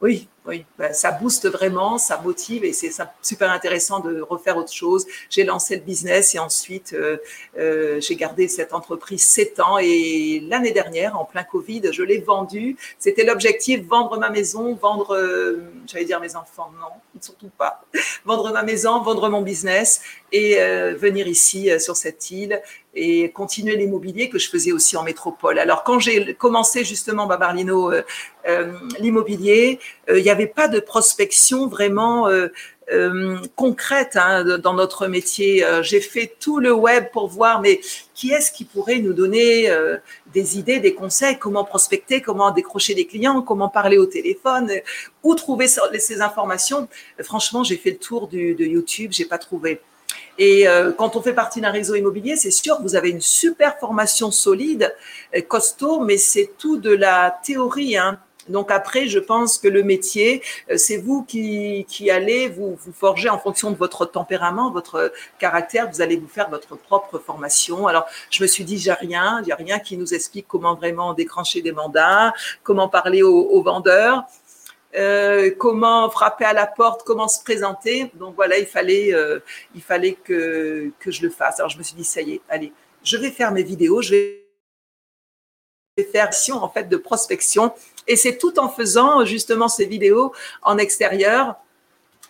oui, oui, ben, ça booste vraiment, ça motive et c'est super intéressant de refaire autre chose. J'ai lancé le business et ensuite euh, euh, j'ai gardé cette entreprise sept ans et l'année dernière, en plein Covid, je l'ai vendue. C'était l'objectif, vendre ma maison, vendre, euh, j'allais dire mes enfants, non, surtout pas, vendre ma maison, vendre mon business et venir ici sur cette île et continuer l'immobilier que je faisais aussi en métropole. Alors quand j'ai commencé justement, Babarlino, l'immobilier, il y avait pas de prospection vraiment euh, concrètes hein, dans notre métier. J'ai fait tout le web pour voir, mais qui est-ce qui pourrait nous donner des idées, des conseils, comment prospecter, comment décrocher des clients, comment parler au téléphone, où trouver ces informations. Franchement, j'ai fait le tour de YouTube, j'ai pas trouvé. Et euh, quand on fait partie d'un réseau immobilier, c'est sûr, vous avez une super formation solide, euh, costaud, mais c'est tout de la théorie. Hein. Donc après, je pense que le métier, euh, c'est vous qui, qui allez vous, vous forger en fonction de votre tempérament, votre caractère. Vous allez vous faire votre propre formation. Alors, je me suis dit, j'ai rien, il n'y a rien qui nous explique comment vraiment déclencher des mandats, comment parler aux vendeurs. Euh, comment frapper à la porte, comment se présenter. Donc voilà, il fallait, euh, il fallait que, que je le fasse. Alors je me suis dit, ça y est, allez, je vais faire mes vidéos, je vais faire en fait de prospection. Et c'est tout en faisant justement ces vidéos en extérieur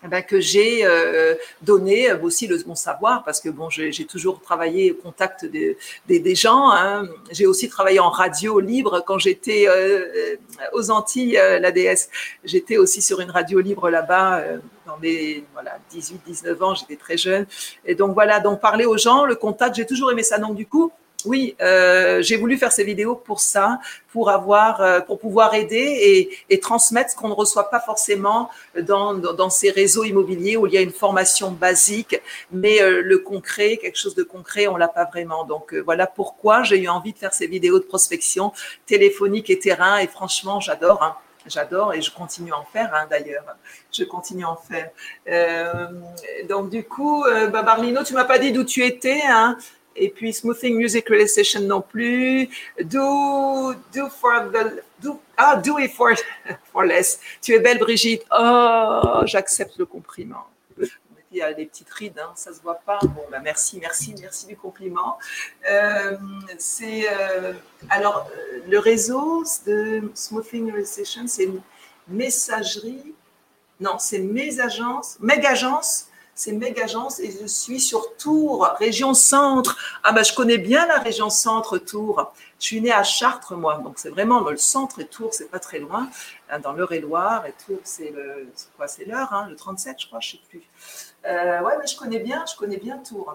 eh ben, que j'ai euh, donné aussi le, mon savoir parce que bon, j'ai toujours travaillé au contact des, gens. Hein. J'ai aussi travaillé en radio libre quand j'étais euh, aux Antilles, euh, la DS. J'étais aussi sur une radio libre là-bas dans mes voilà 18-19 ans. J'étais très jeune et donc voilà donc parler aux gens, le contact. J'ai toujours aimé ça. Donc du coup oui, euh, j'ai voulu faire ces vidéos pour ça, pour avoir, euh, pour pouvoir aider et, transmettre ce qu'on ne reçoit pas forcément dans, ces réseaux immobiliers où il y a une formation basique, mais euh, le concret, quelque chose de concret, on l'a pas vraiment. Donc voilà pourquoi j'ai eu envie de faire ces vidéos de prospection téléphonique et terrain. Et franchement, j'adore. Hein. j'adore et je continue à en faire hein, d'ailleurs. Je continue à en faire. donc du coup, bah, Barlino, tu m'as pas dit d'où tu étais. Hein et puis smoothing music realization non plus. Do, do for the, do, ah, do it for, <laughs> for less. Tu es belle, Brigitte. Oh, j'accepte le compliment. Il y a des petites rides, hein, ça se voit pas. Bon, bah merci, merci, merci du compliment. Euh, c'est euh, alors euh, le réseau de smoothing realization, c'est une messagerie. Non, c'est mes agences, mes agences c'est méga agence et je suis sur Tours, région centre. Ah ben je connais bien la région centre Tours. Je suis née à Chartres moi, donc c'est vraiment le centre et Tours, c'est pas très loin, hein, dans l'Eure-et-Loire et Tours c'est quoi c'est l'heure, hein, le 37 je crois, je sais plus. Euh, ouais mais je connais bien, je connais bien Tours.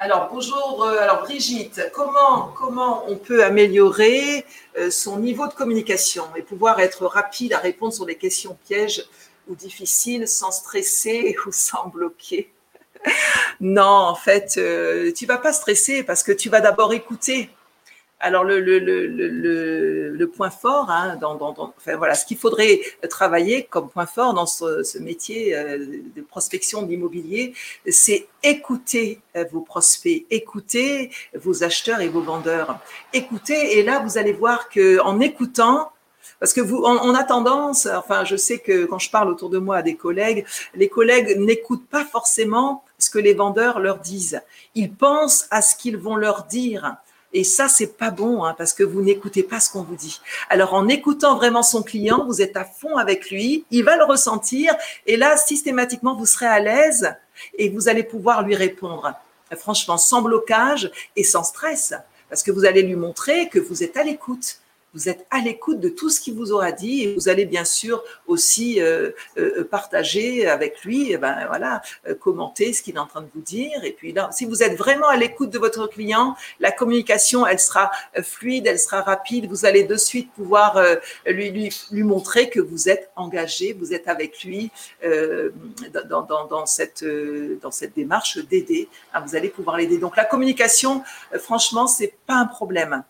Alors bonjour, euh, alors Brigitte, comment comment on peut améliorer euh, son niveau de communication et pouvoir être rapide à répondre sur des questions pièges difficile sans stresser <laughs> ou sans bloquer. non, en fait, euh, tu vas pas stresser parce que tu vas d'abord écouter. Alors le, le, le, le point fort, hein, dans, enfin, voilà, ce qu'il faudrait travailler comme point fort dans ce, métier euh, de prospection d'immobilier, c'est écouter euh, vos prospects, écouter vos acheteurs et vos vendeurs, écouter. Et là, vous allez voir que en écoutant, parce que vous, on, a tendance, enfin, je sais que quand je parle autour de moi à des collègues, les collègues n'écoutent pas forcément ce que les vendeurs leur disent. Ils pensent à ce qu'ils vont leur dire. Et ça, c'est pas bon, hein, parce que vous n'écoutez pas ce qu'on vous dit. Alors, en écoutant vraiment son client, vous êtes à fond avec lui, il va le ressentir, et là, systématiquement, vous serez à l'aise et vous allez pouvoir lui répondre. Franchement, sans blocage et sans stress, parce que vous allez lui montrer que vous êtes à l'écoute vous êtes à l'écoute de tout ce qu'il vous aura dit et vous allez bien sûr aussi euh, euh, partager avec lui, eh ben voilà, euh, commenter ce qu'il est en train de vous dire. Et puis là, si vous êtes vraiment à l'écoute de votre client, la communication, elle sera fluide, elle sera rapide. Vous allez de suite pouvoir lui, lui, lui montrer que vous êtes engagé, vous êtes avec lui dans, dans, dans, cette dans cette démarche d'aider. Ah, vous allez pouvoir l'aider. Donc la communication, franchement, c'est pas un problème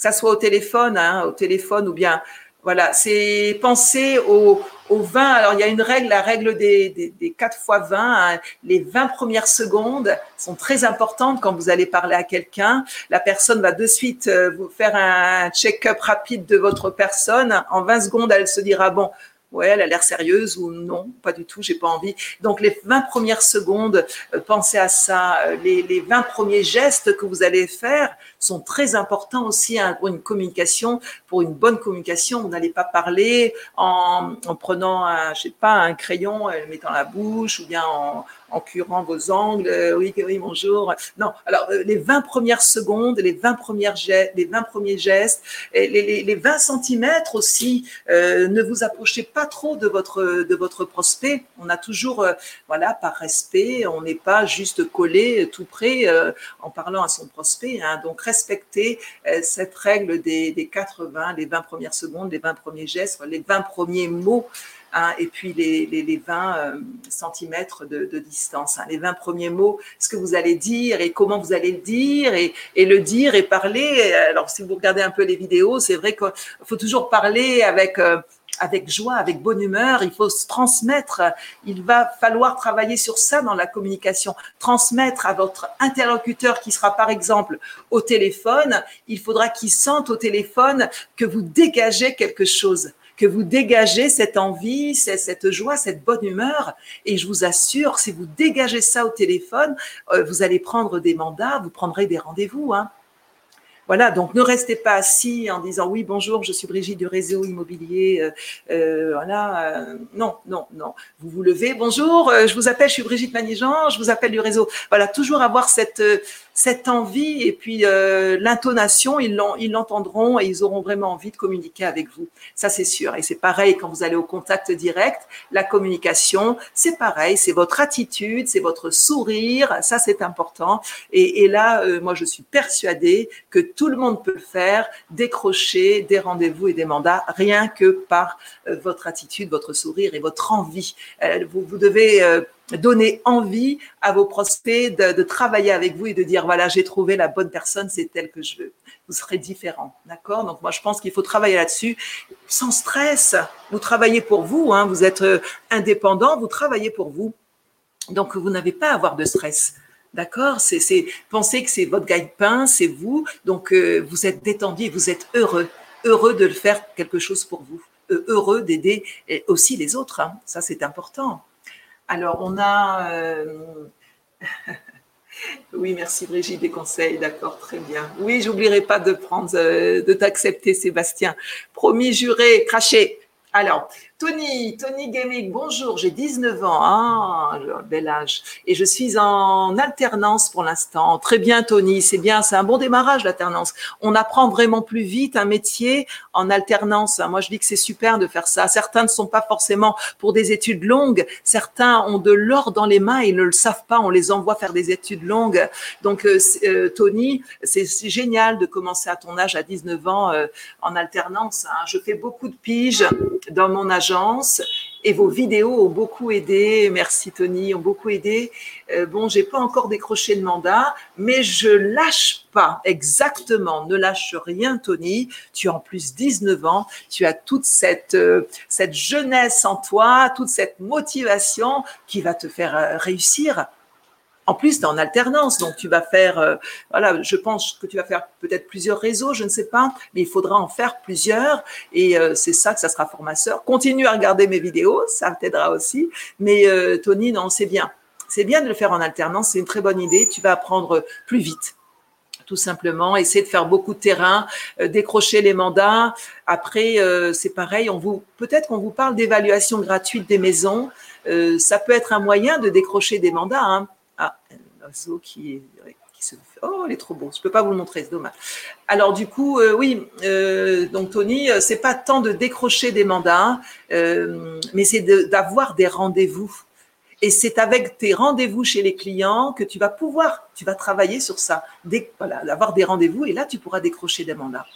ça soit au téléphone, hein, au téléphone ou bien voilà, c'est penser au, au 20. Alors, il y a une règle, la règle des, des, des 4 fois 20. Hein. Les 20 premières secondes sont très importantes quand vous allez parler à quelqu'un. La personne va de suite euh, vous faire un check-up rapide de votre personne. En 20 secondes, elle se dira, bon, ouais, elle a l'air sérieuse ou non, pas du tout, j'ai pas envie. Donc les 20 premières secondes, euh, pensez à ça. Euh, les, les 20 premiers gestes que vous allez faire sont très importants aussi pour une communication, pour une bonne communication. Vous n'allez pas parler en, en prenant, un, je sais pas, un crayon, et le mettant dans la bouche ou bien en, en curant vos angles. Euh, oui, oui, bonjour. Non, alors les 20 premières secondes, les 20 premières gestes, les 20 premiers gestes, les, les, les 20 centimètres aussi. Euh, ne vous approchez pas trop de votre, de votre prospect. On a toujours, euh, voilà, par respect, on n'est pas juste collé tout près euh, en parlant à son prospect. Hein. Donc, respectez cette règle des, des 80, les 20 premières secondes, les 20 premiers gestes, les 20 premiers mots Hein, et puis les, les, les 20 euh, centimètres de, de distance, hein, les 20 premiers mots, ce que vous allez dire et comment vous allez le dire et, et le dire et parler. Alors si vous regardez un peu les vidéos, c'est vrai qu'il faut toujours parler avec euh, avec joie, avec bonne humeur, il faut se transmettre. Il va falloir travailler sur ça dans la communication. Transmettre à votre interlocuteur qui sera par exemple au téléphone, il faudra qu'il sente au téléphone que vous dégagez quelque chose que vous dégagez cette envie, cette joie, cette bonne humeur. Et je vous assure, si vous dégagez ça au téléphone, euh, vous allez prendre des mandats, vous prendrez des rendez-vous. Hein. Voilà, donc ne restez pas assis en disant oui, bonjour, je suis Brigitte du réseau immobilier. Euh, euh, voilà, non, non, non. Vous vous levez, bonjour, je vous appelle, je suis Brigitte Manigeant, je vous appelle du réseau. Voilà, toujours avoir cette cette envie et puis euh, l'intonation, ils l'entendront et ils auront vraiment envie de communiquer avec vous. Ça, c'est sûr. Et c'est pareil quand vous allez au contact direct, la communication, c'est pareil, c'est votre attitude, c'est votre sourire, ça, c'est important. Et, là, euh, moi, je suis persuadée que tout le monde peut le faire, décrocher des rendez-vous et des mandats, rien que par euh, votre attitude, votre sourire et votre envie. vous, vous devez donner envie à vos prospects de, travailler avec vous et de dire voilà j'ai trouvé la bonne personne c'est elle que je veux. Vous serez différent d'accord? Donc moi je pense qu'il faut travailler là-dessus. Sans stress vous travaillez pour vous hein, vous êtes euh, indépendant vous travaillez pour vous. Donc vous n'avez pas à avoir de stress D'accord? C'est pensez que c'est votre gagne-pain, c'est vous, donc euh, vous êtes détendu vous êtes heureux, heureux de le faire quelque chose pour vous, euh, heureux d'aider aussi les autres. Hein. Ça, c'est important. Alors, on a. Euh, <laughs> oui, merci Brigitte des conseils, d'accord, très bien. Oui, j'oublierai pas de prendre, euh, de t'accepter, Sébastien. Promis, juré, craché. Alors, Tony, Tony Gaming, bonjour, j'ai 19 ans, hein, bel âge, et je suis en alternance pour l'instant. Très bien, Tony, c'est bien, c'est un bon démarrage l'alternance. On apprend vraiment plus vite un métier en alternance. Moi, je dis que c'est super de faire ça. Certains ne sont pas forcément pour des études longues, certains ont de l'or dans les mains et ne le savent pas, on les envoie faire des études longues. Donc, euh, euh, Tony, c'est génial de commencer à ton âge, à 19 ans, euh, en alternance. Hein. Je fais beaucoup de piges dans mon âge et vos vidéos ont beaucoup aidé. Merci Tony, ont beaucoup aidé. Euh, bon, j'ai pas encore décroché le mandat, mais je lâche pas exactement. Ne lâche rien, Tony. Tu as en plus 19 ans. Tu as toute cette euh, cette jeunesse en toi, toute cette motivation qui va te faire euh, réussir. En plus, tu es en alternance, donc tu vas faire, euh, voilà, je pense que tu vas faire peut-être plusieurs réseaux, je ne sais pas, mais il faudra en faire plusieurs et euh, c'est ça que ça sera formateur. Continue à regarder mes vidéos, ça t'aidera aussi. Mais euh, Tony, non, c'est bien. C'est bien de le faire en alternance, c'est une très bonne idée. Tu vas apprendre plus vite tout simplement, essayer de faire beaucoup de terrain, décrocher les mandats. Après, c'est pareil, on vous peut-être qu'on vous parle d'évaluation gratuite des maisons. ça peut être un moyen de décrocher des mandats. Hein. Ah, l'oiseau qui, qui se Oh, il est trop beau. Je peux pas vous le montrer, c'est dommage. Alors du coup, euh, oui. Euh, donc Tony, euh, c'est pas tant de décrocher des mandats, mais c'est d'avoir des rendez-vous. Et c'est avec tes rendez-vous chez les clients que tu vas pouvoir, tu vas travailler sur ça. d'avoir des rendez-vous et là tu pourras décrocher des mandats.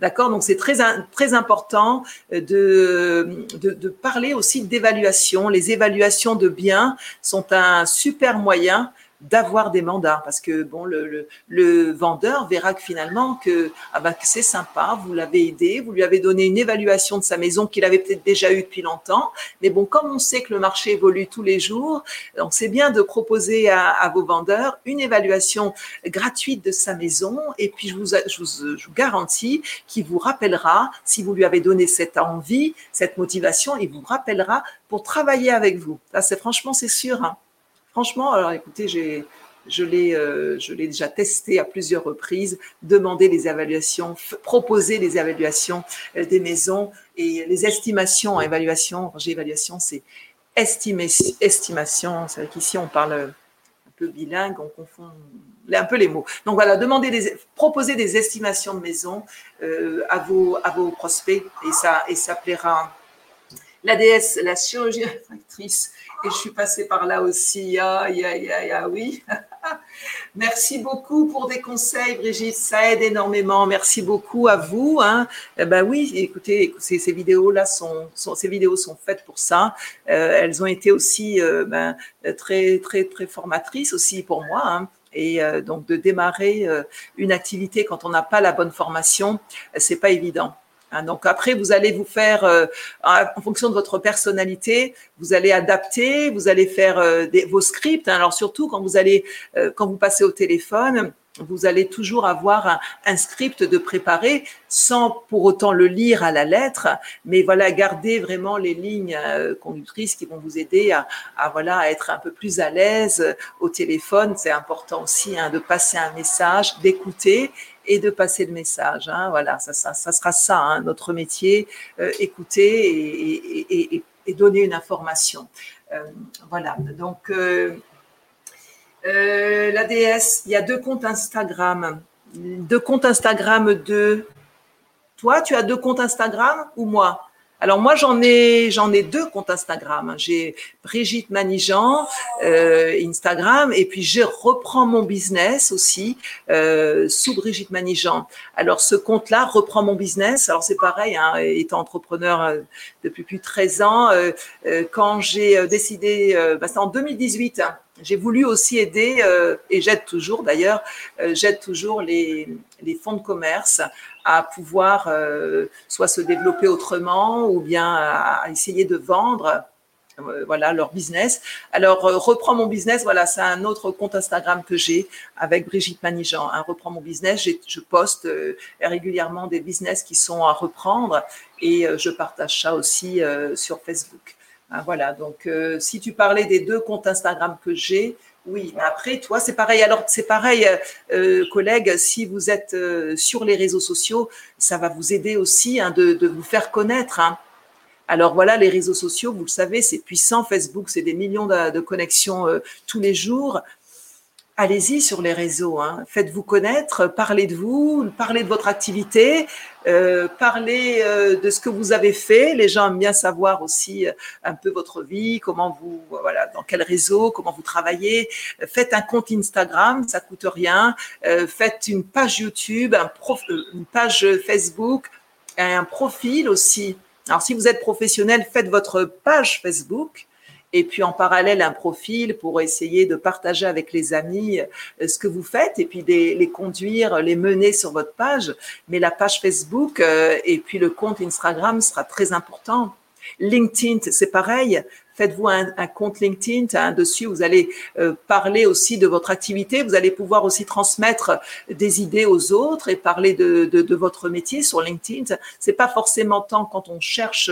D'accord? Donc c'est très, très important de, de, de parler aussi d'évaluation. Les évaluations de biens sont un super moyen d'avoir des mandats. Parce que bon le, le, vendeur verra que finalement que ah ben, c'est sympa vous l'avez aidé vous lui avez donné une évaluation de sa maison qu'il avait peut-être déjà eu depuis longtemps. Mais bon comme on sait que le marché évolue tous les jours donc c'est bien de proposer à, à, vos vendeurs une évaluation gratuite de sa maison. Et puis je vous, je vous, je vous garantis qu'il vous rappellera si vous lui avez donné cette envie cette motivation il vous rappellera pour travailler avec vous. Ça c'est franchement c'est sûr hein. Franchement, alors écoutez, j'ai, je l'ai, euh, je l'ai déjà testé à plusieurs reprises, demander les évaluations, proposer les évaluations euh, des maisons et les estimations évaluation. J'ai évaluation, c'est estimation. C'est vrai qu'ici, on parle un peu bilingue, on confond un peu les mots. Donc voilà, demander des, proposer des estimations de maisons euh, à vos à vos prospects et ça et ça plaira la la chirurgie réfractrice. Et je suis passée par là aussi. Ah, ah, oui. <laughs> Merci beaucoup pour des conseils, Brigitte. Ça aide énormément. Merci beaucoup à vous. Hein. Eh ben oui, écoutez, ces, ces vidéos-là sont, ces vidéos sont faites pour ça. Euh, elles ont été aussi euh, ben, très, très, très formatrices aussi pour moi. Hein. Et euh, donc de démarrer une activité quand on n'a pas la bonne formation, c'est pas évident. Hein, donc après, vous allez vous faire, euh, en fonction de votre personnalité, vous allez adapter, vous allez faire des, vos scripts. Hein. alors surtout quand vous allez, quand vous passez au téléphone, vous allez toujours avoir un, script de préparer sans pour autant le lire à la lettre, mais voilà, garder vraiment les lignes euh, conductrices qui vont vous aider à, voilà, à être un peu plus à l'aise au téléphone. C'est important aussi hein, de passer un message, d'écouter et de passer le message. Hein. voilà, ça, sera ça, hein, notre métier, euh, écouter et, donner une information. Euh, voilà, donc euh, la DS, il y a deux comptes Instagram. Deux comptes Instagram de. Toi, tu as deux comptes Instagram ou moi? Alors moi j'en ai j'en ai deux comptes Instagram. J'ai Brigitte Manigeant euh, Instagram et puis je reprends mon business aussi euh, sous Brigitte Manigeant. Alors ce compte-là reprend mon business. Alors c'est pareil, hein, étant entrepreneur euh, depuis plus de 13 ans, euh, euh, quand j'ai décidé, bah, c'est en 2018. Hein, j'ai voulu aussi aider, et j'aide toujours d'ailleurs, j'aide toujours les, les fonds de commerce à pouvoir euh, soit se développer autrement ou bien à, essayer de vendre euh, voilà leur business. Alors euh, reprends mon business, voilà, c'est un autre compte Instagram que j'ai avec Brigitte Manigeant. Hein, reprends mon business, je poste régulièrement des business qui sont à reprendre et je partage ça aussi sur Facebook. Hein, voilà, donc si tu parlais des deux comptes Instagram que j'ai, oui, après, toi, c'est pareil. Alors, c'est pareil, euh, euh, collègues, si vous êtes euh, sur les réseaux sociaux, ça va vous aider aussi hein, de, vous faire connaître. Hein. Alors voilà, les réseaux sociaux, vous le savez, c'est puissant. Facebook, c'est des millions de, de connexions tous les jours allez-y sur les réseaux, hein. faites-vous connaître, parlez de vous, parlez de votre activité, euh, parlez euh, de ce que vous avez fait. Les gens aiment bien savoir aussi euh, un peu votre vie, comment vous, voilà, dans quel réseau, comment vous travaillez. Faites un compte Instagram, ça coûte rien. faites une page YouTube, une page Facebook, un profil aussi. Alors si vous êtes professionnel, faites votre page Facebook et puis en parallèle un profil pour essayer de partager avec les amis euh, ce que vous faites et puis les conduire, les mener sur votre page. Mais la page Facebook euh, et puis le compte Instagram sera très important. LinkedIn, c'est pareil. Faites-vous un, compte LinkedIn. Hein, dessus, vous allez euh, parler aussi de votre activité. Vous allez pouvoir aussi transmettre des idées aux autres et parler de, de, de votre métier sur LinkedIn. C'est pas forcément tant quand on cherche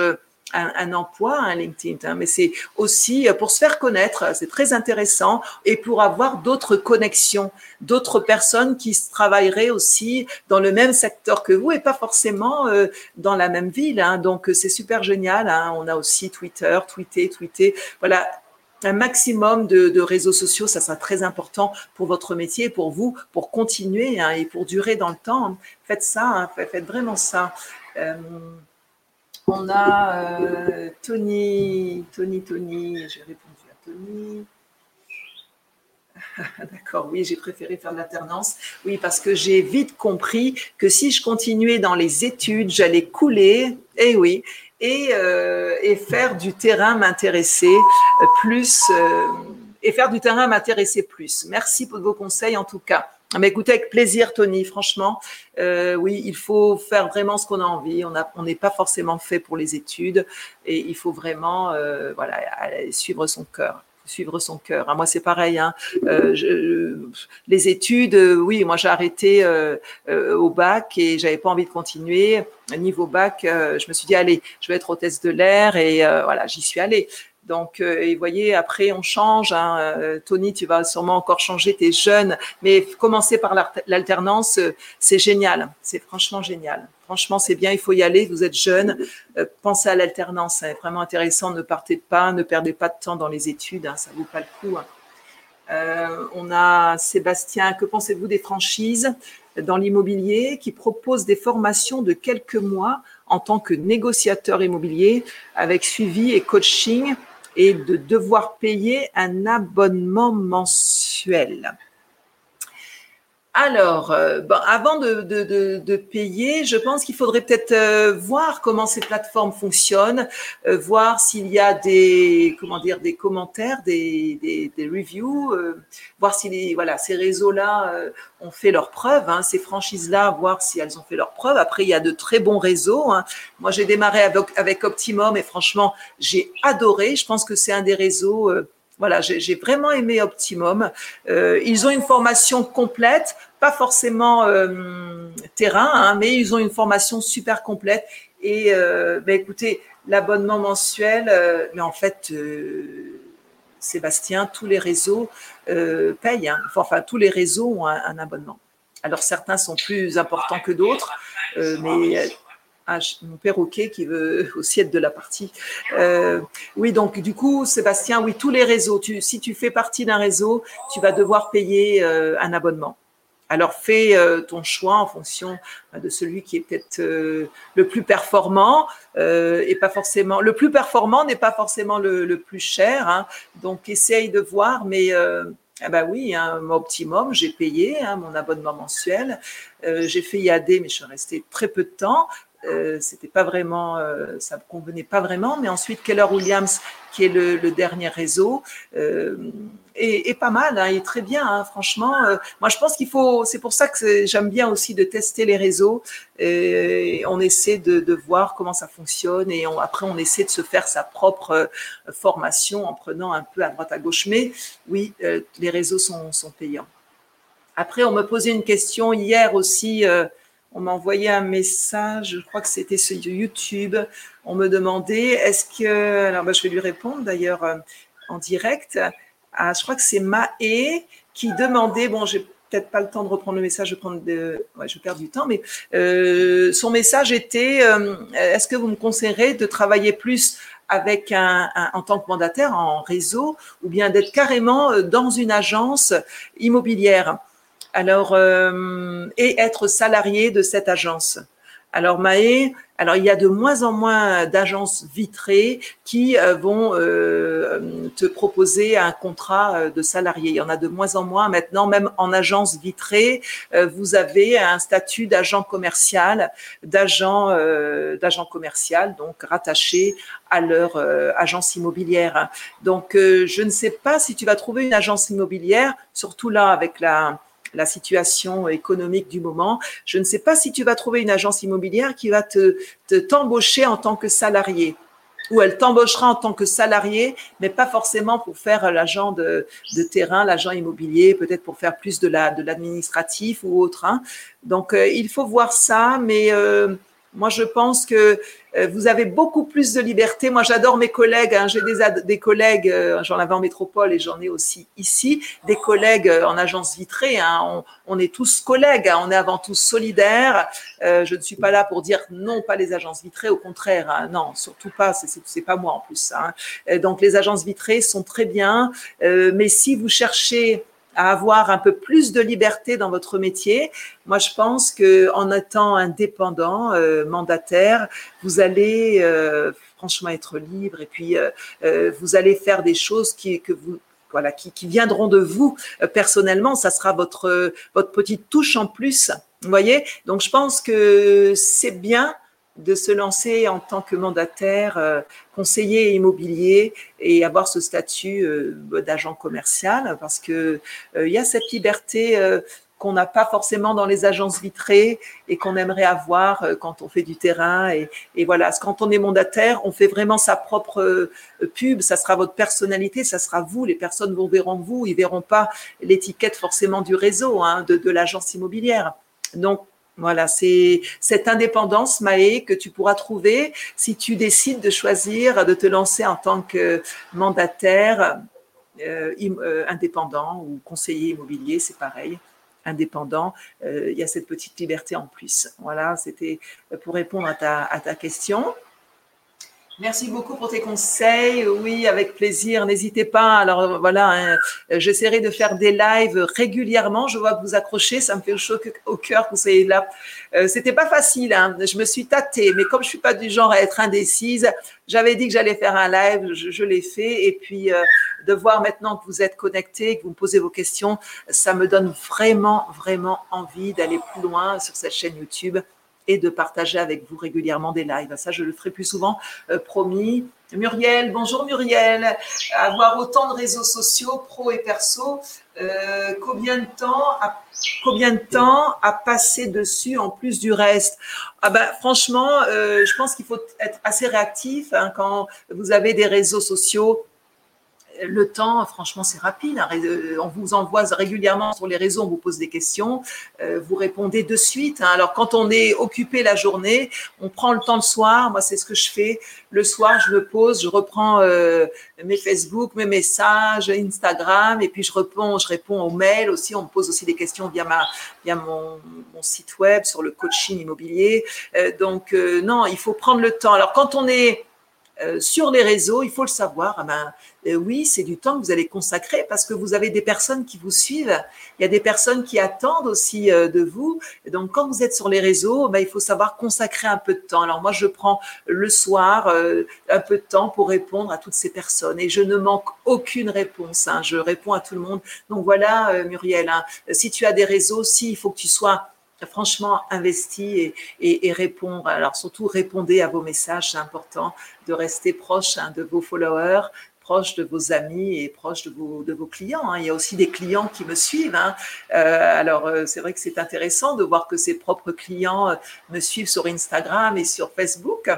un, emploi, un LinkedIn, hein, mais c'est aussi pour se faire connaître, c'est très intéressant, et pour avoir d'autres connexions, d'autres personnes qui travailleraient aussi dans le même secteur que vous et pas forcément euh, dans la même ville. Hein. donc c'est super génial. Hein. on a aussi Twitter, tweeter, tweeter. Voilà, un maximum de, réseaux sociaux, ça sera très important pour votre métier, pour vous, pour continuer et pour durer dans le temps. Faites ça, faites vraiment ça. Euh, on a euh, Tony, Tony, Tony, j'ai répondu à Tony. <laughs> D'accord, oui, j'ai préféré faire l'alternance. Oui, parce que j'ai vite compris que si je continuais dans les études, j'allais couler. Eh oui, et, euh, et faire du terrain m'intéresser plus. Euh, et faire du terrain m'intéresser plus. Merci pour vos conseils en tout cas. Ah, mais écoutez, avec plaisir, Tony. Franchement, euh, oui, il faut faire vraiment ce qu'on a envie. On n'est pas forcément fait pour les études et il faut vraiment, euh, voilà, suivre son cœur suivre son cœur. Ah, moi, c'est pareil. Hein. Euh, les études, oui, moi, j'ai arrêté au bac et j'avais pas envie de continuer. Niveau bac, je me suis dit, allez, je vais être hôtesse de l'air et voilà, j'y suis allée. Donc, euh, et voyez, après, on change. Hein. Euh, Tony, tu vas sûrement encore changer, tu es jeune. Mais commencer par l'alternance, euh, c'est génial. C'est franchement génial. Franchement, c'est bien, il faut y aller. Vous êtes jeune. pensez à l'alternance. C'est vraiment intéressant. Ne partez pas, ne perdez pas de temps dans les études. Hein, ça ne vaut pas le coup. Hein. on a Sébastien, que pensez-vous des franchises dans l'immobilier qui propose des formations de quelques mois en tant que négociateur immobilier avec suivi et coaching et de devoir payer un abonnement mensuel. Alors, euh, avant de, payer, je pense qu'il faudrait peut-être euh, voir comment ces plateformes fonctionnent, euh, voir s'il y a des comment dire des commentaires, des, des, reviews, voir si les, voilà ces réseaux-là ont fait leurs preuves, hein, ces franchises-là, voir si elles ont fait leurs preuves. Après, il y a de très bons réseaux. Hein. Moi, j'ai démarré avec, avec Optimum et franchement, j'ai adoré. Je pense que c'est un des réseaux voilà, j'ai vraiment aimé Optimum. Euh, ils ont une formation complète, pas forcément euh, terrain, hein, mais ils ont une formation super complète. Et euh, ben, écoutez, l'abonnement mensuel, mais en fait, Sébastien, tous les réseaux payent. Hein. Enfin, tous les réseaux ont un, un, abonnement. Alors certains sont plus importants que d'autres, mais ah, mon perroquet qui veut <laughs> aussi être de la partie. Euh, oui, donc du coup, Sébastien, oui, tous les réseaux, si tu fais partie d'un réseau, tu vas devoir payer euh, un abonnement. Alors fais euh, ton choix en fonction de celui qui est peut-être le plus performant et pas forcément le plus performant n'est pas forcément le, plus cher. Hein. donc essaye de voir, mais ah bah oui, un optimum, j'ai payé hein, mon abonnement mensuel. j'ai fait IAD, mais je suis restée très peu de temps. Euh, c'était pas vraiment, euh, ça me convenait pas vraiment. Mais ensuite, Keller Williams, qui est le, dernier réseau, euh, est, pas mal, hein, il est très bien, hein, franchement. moi, je pense qu'il faut, c'est pour ça que j'aime bien aussi de tester les réseaux. Et on essaie de, voir comment ça fonctionne et après, on essaie de se faire sa propre formation en prenant un peu à droite à gauche. Mais oui, les réseaux sont, sont, payants. Après, on me posait une question hier aussi on m'a envoyé un message, je crois que c'était sur YouTube. On me demandait est-ce que. Alors, ben, je vais lui répondre d'ailleurs euh, en direct. Ah, je crois que c'est Maë qui demandait. Bon, j'ai peut-être pas le temps de reprendre le message, je, prendre de, ouais, je perds du temps, mais euh, son message était euh, est-ce que vous me conseillerez de travailler plus avec un, en tant que mandataire en réseau ou bien d'être carrément dans une agence immobilière? Alors, euh, et être salarié de cette agence. Alors Maë, alors il y a de moins en moins d'agences vitrées qui euh, vont euh, te proposer un contrat de salarié. Il y en a de moins en moins maintenant, même en agence vitrée, vous avez un statut d'agent commercial, d'agent d'agent commercial, donc rattaché à leur agence immobilière. Donc je ne sais pas si tu vas trouver une agence immobilière, surtout là avec la la situation économique du moment. Je ne sais pas si tu vas trouver une agence immobilière qui va te t'embaucher en tant que salarié ou elle t'embauchera en tant que salarié, mais pas forcément pour faire l'agent de, terrain, l'agent immobilier, peut-être pour faire plus de la de l'administratif ou autre. Hein. Donc euh, il faut voir ça, mais euh, moi, je pense que euh, vous avez beaucoup plus de liberté. Moi, j'adore mes collègues. Hein. J'ai des, des collègues, euh, j'en avais en métropole et j'en ai aussi ici, des collègues euh, en agence vitrée. Hein. On, est tous collègues, hein. on est avant tout solidaires. je ne suis pas là pour dire non, pas les agences vitrées. Au contraire, non, surtout pas. C'est pas moi en plus. Donc, les agences vitrées sont très bien. mais si vous cherchez à avoir un peu plus de liberté dans votre métier. Moi, je pense que en étant indépendant, euh, mandataire, vous allez euh, franchement être libre et puis euh, vous allez faire des choses qui que vous voilà qui, qui viendront de vous personnellement. Ça sera votre votre petite touche en plus. Vous voyez. Donc, je pense que c'est bien de se lancer en tant que mandataire, euh, conseiller immobilier et avoir ce statut euh, d'agent commercial parce que euh, il y a cette liberté qu'on n'a pas forcément dans les agences vitrées et qu'on aimerait avoir quand on fait du terrain. Et, et, voilà, quand on est mandataire, on fait vraiment sa propre pub, ça sera votre personnalité, ça sera vous, les personnes vous verront vous, ils verront pas l'étiquette forcément du réseau, hein, de, de l'agence immobilière. Donc, voilà, c'est cette indépendance, Maë, que tu pourras trouver si tu décides de choisir de te lancer en tant que mandataire euh, euh, indépendant ou conseiller immobilier, c'est pareil, indépendant. Euh, il y a cette petite liberté en plus. Voilà, c'était pour répondre à ta, à ta question. Merci beaucoup pour tes conseils. Oui, avec plaisir. N'hésitez pas. Alors voilà, hein, j'essaierai de faire des lives régulièrement. Je vois que vous accrochez, ça me fait chaud au cœur que vous soyez là. Euh, C'était pas facile. Hein. Je me suis tâtée, mais comme je suis pas du genre à être indécise, j'avais dit que j'allais faire un live. Je, l'ai fait. Et puis euh, de voir maintenant que vous êtes connectés, que vous me posez vos questions, ça me donne vraiment, vraiment envie d'aller plus loin sur cette chaîne YouTube et de partager avec vous régulièrement des lives. Ça, je le ferai plus souvent, euh, promis. Muriel, bonjour Muriel. Avoir autant de réseaux sociaux, pro et perso, euh, combien de temps à, combien de temps à passer dessus en plus du reste? Ah ben franchement, euh, je pense qu'il faut être assez réactif hein, quand vous avez des réseaux sociaux le temps, franchement, c'est rapide. Hein. On vous envoie régulièrement sur les réseaux, on vous pose des questions, euh, vous répondez de suite. Hein. Alors, quand on est occupé la journée, on prend le temps le soir. Moi, c'est ce que je fais. Le soir, je me pose, je reprends euh, mes Facebook, mes messages, Instagram, et puis je réponds, je réponds aux mails aussi. On me pose aussi des questions via ma, via mon, site web sur le coaching immobilier. Euh, donc, non, il faut prendre le temps. Alors, quand on est euh, sur les réseaux, il faut le savoir. Ah ben, euh, oui, c'est du temps que vous allez consacrer parce que vous avez des personnes qui vous suivent. Il y a des personnes qui attendent aussi euh, de vous. donc, quand vous êtes sur les réseaux, ben, il faut savoir consacrer un peu de temps. Alors, moi, je prends le soir un peu de temps pour répondre à toutes ces personnes et je ne manque aucune réponse. Hein. Je réponds à tout le monde. Donc, voilà, Muriel, hein. si tu as des réseaux, si, il faut que tu sois franchement investi et, répondre. Alors surtout répondez à vos messages, c'est important de rester proche hein, de vos followers, proche de vos amis et proche de vos, clients. Hein. Il y a aussi des clients qui me suivent. Hein. Euh, alors euh, c'est vrai que c'est intéressant de voir que ses propres clients euh, me suivent sur Instagram et sur Facebook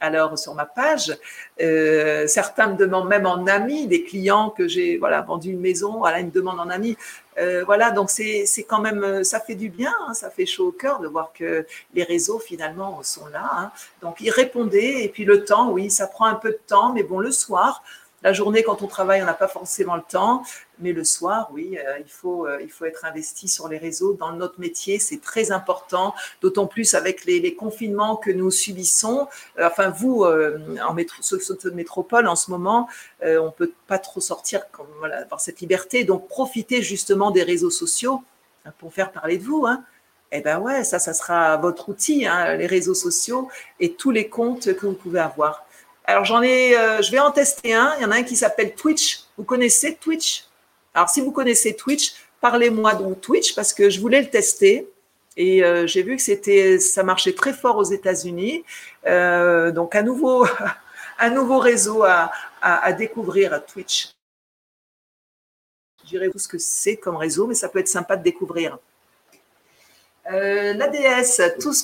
alors sur ma page. Certains me demandent même en ami, des clients que j'ai voilà vendu une maison, voilà, une demande en ami. Euh, voilà, donc c'est quand même, ça fait du bien, hein, ça fait chaud au cœur de voir que les réseaux finalement sont là. Hein. Donc ils répondaient et puis le temps, oui, ça prend un peu de temps, mais bon, le soir, la journée, quand on travaille, on n'a pas forcément le temps, mais le soir, oui, euh, il, faut, euh, il faut être investi sur les réseaux. Dans notre métier, c'est très important, d'autant plus avec les, confinements que nous subissons. Euh, enfin, vous, en métro, métropole, en ce moment, on ne peut pas trop sortir avoir cette liberté. Donc, profitez justement des réseaux sociaux hein, pour faire parler de vous. Hein. Eh ben ouais, ça, ça sera votre outil, hein, les réseaux sociaux et tous les comptes que vous pouvez avoir. Alors j'en ai, euh, je vais en tester un. Il y en a un qui s'appelle Twitch. Vous connaissez Twitch? Alors si vous connaissez Twitch, parlez-moi donc Twitch parce que je voulais le tester et euh, j'ai vu que c'était, ça marchait très fort aux États-Unis. Euh, donc un nouveau, <laughs> un nouveau réseau à, découvrir Twitch. Je dirais tout ce que c'est comme réseau, mais ça peut être sympa de découvrir. L'ADS, tout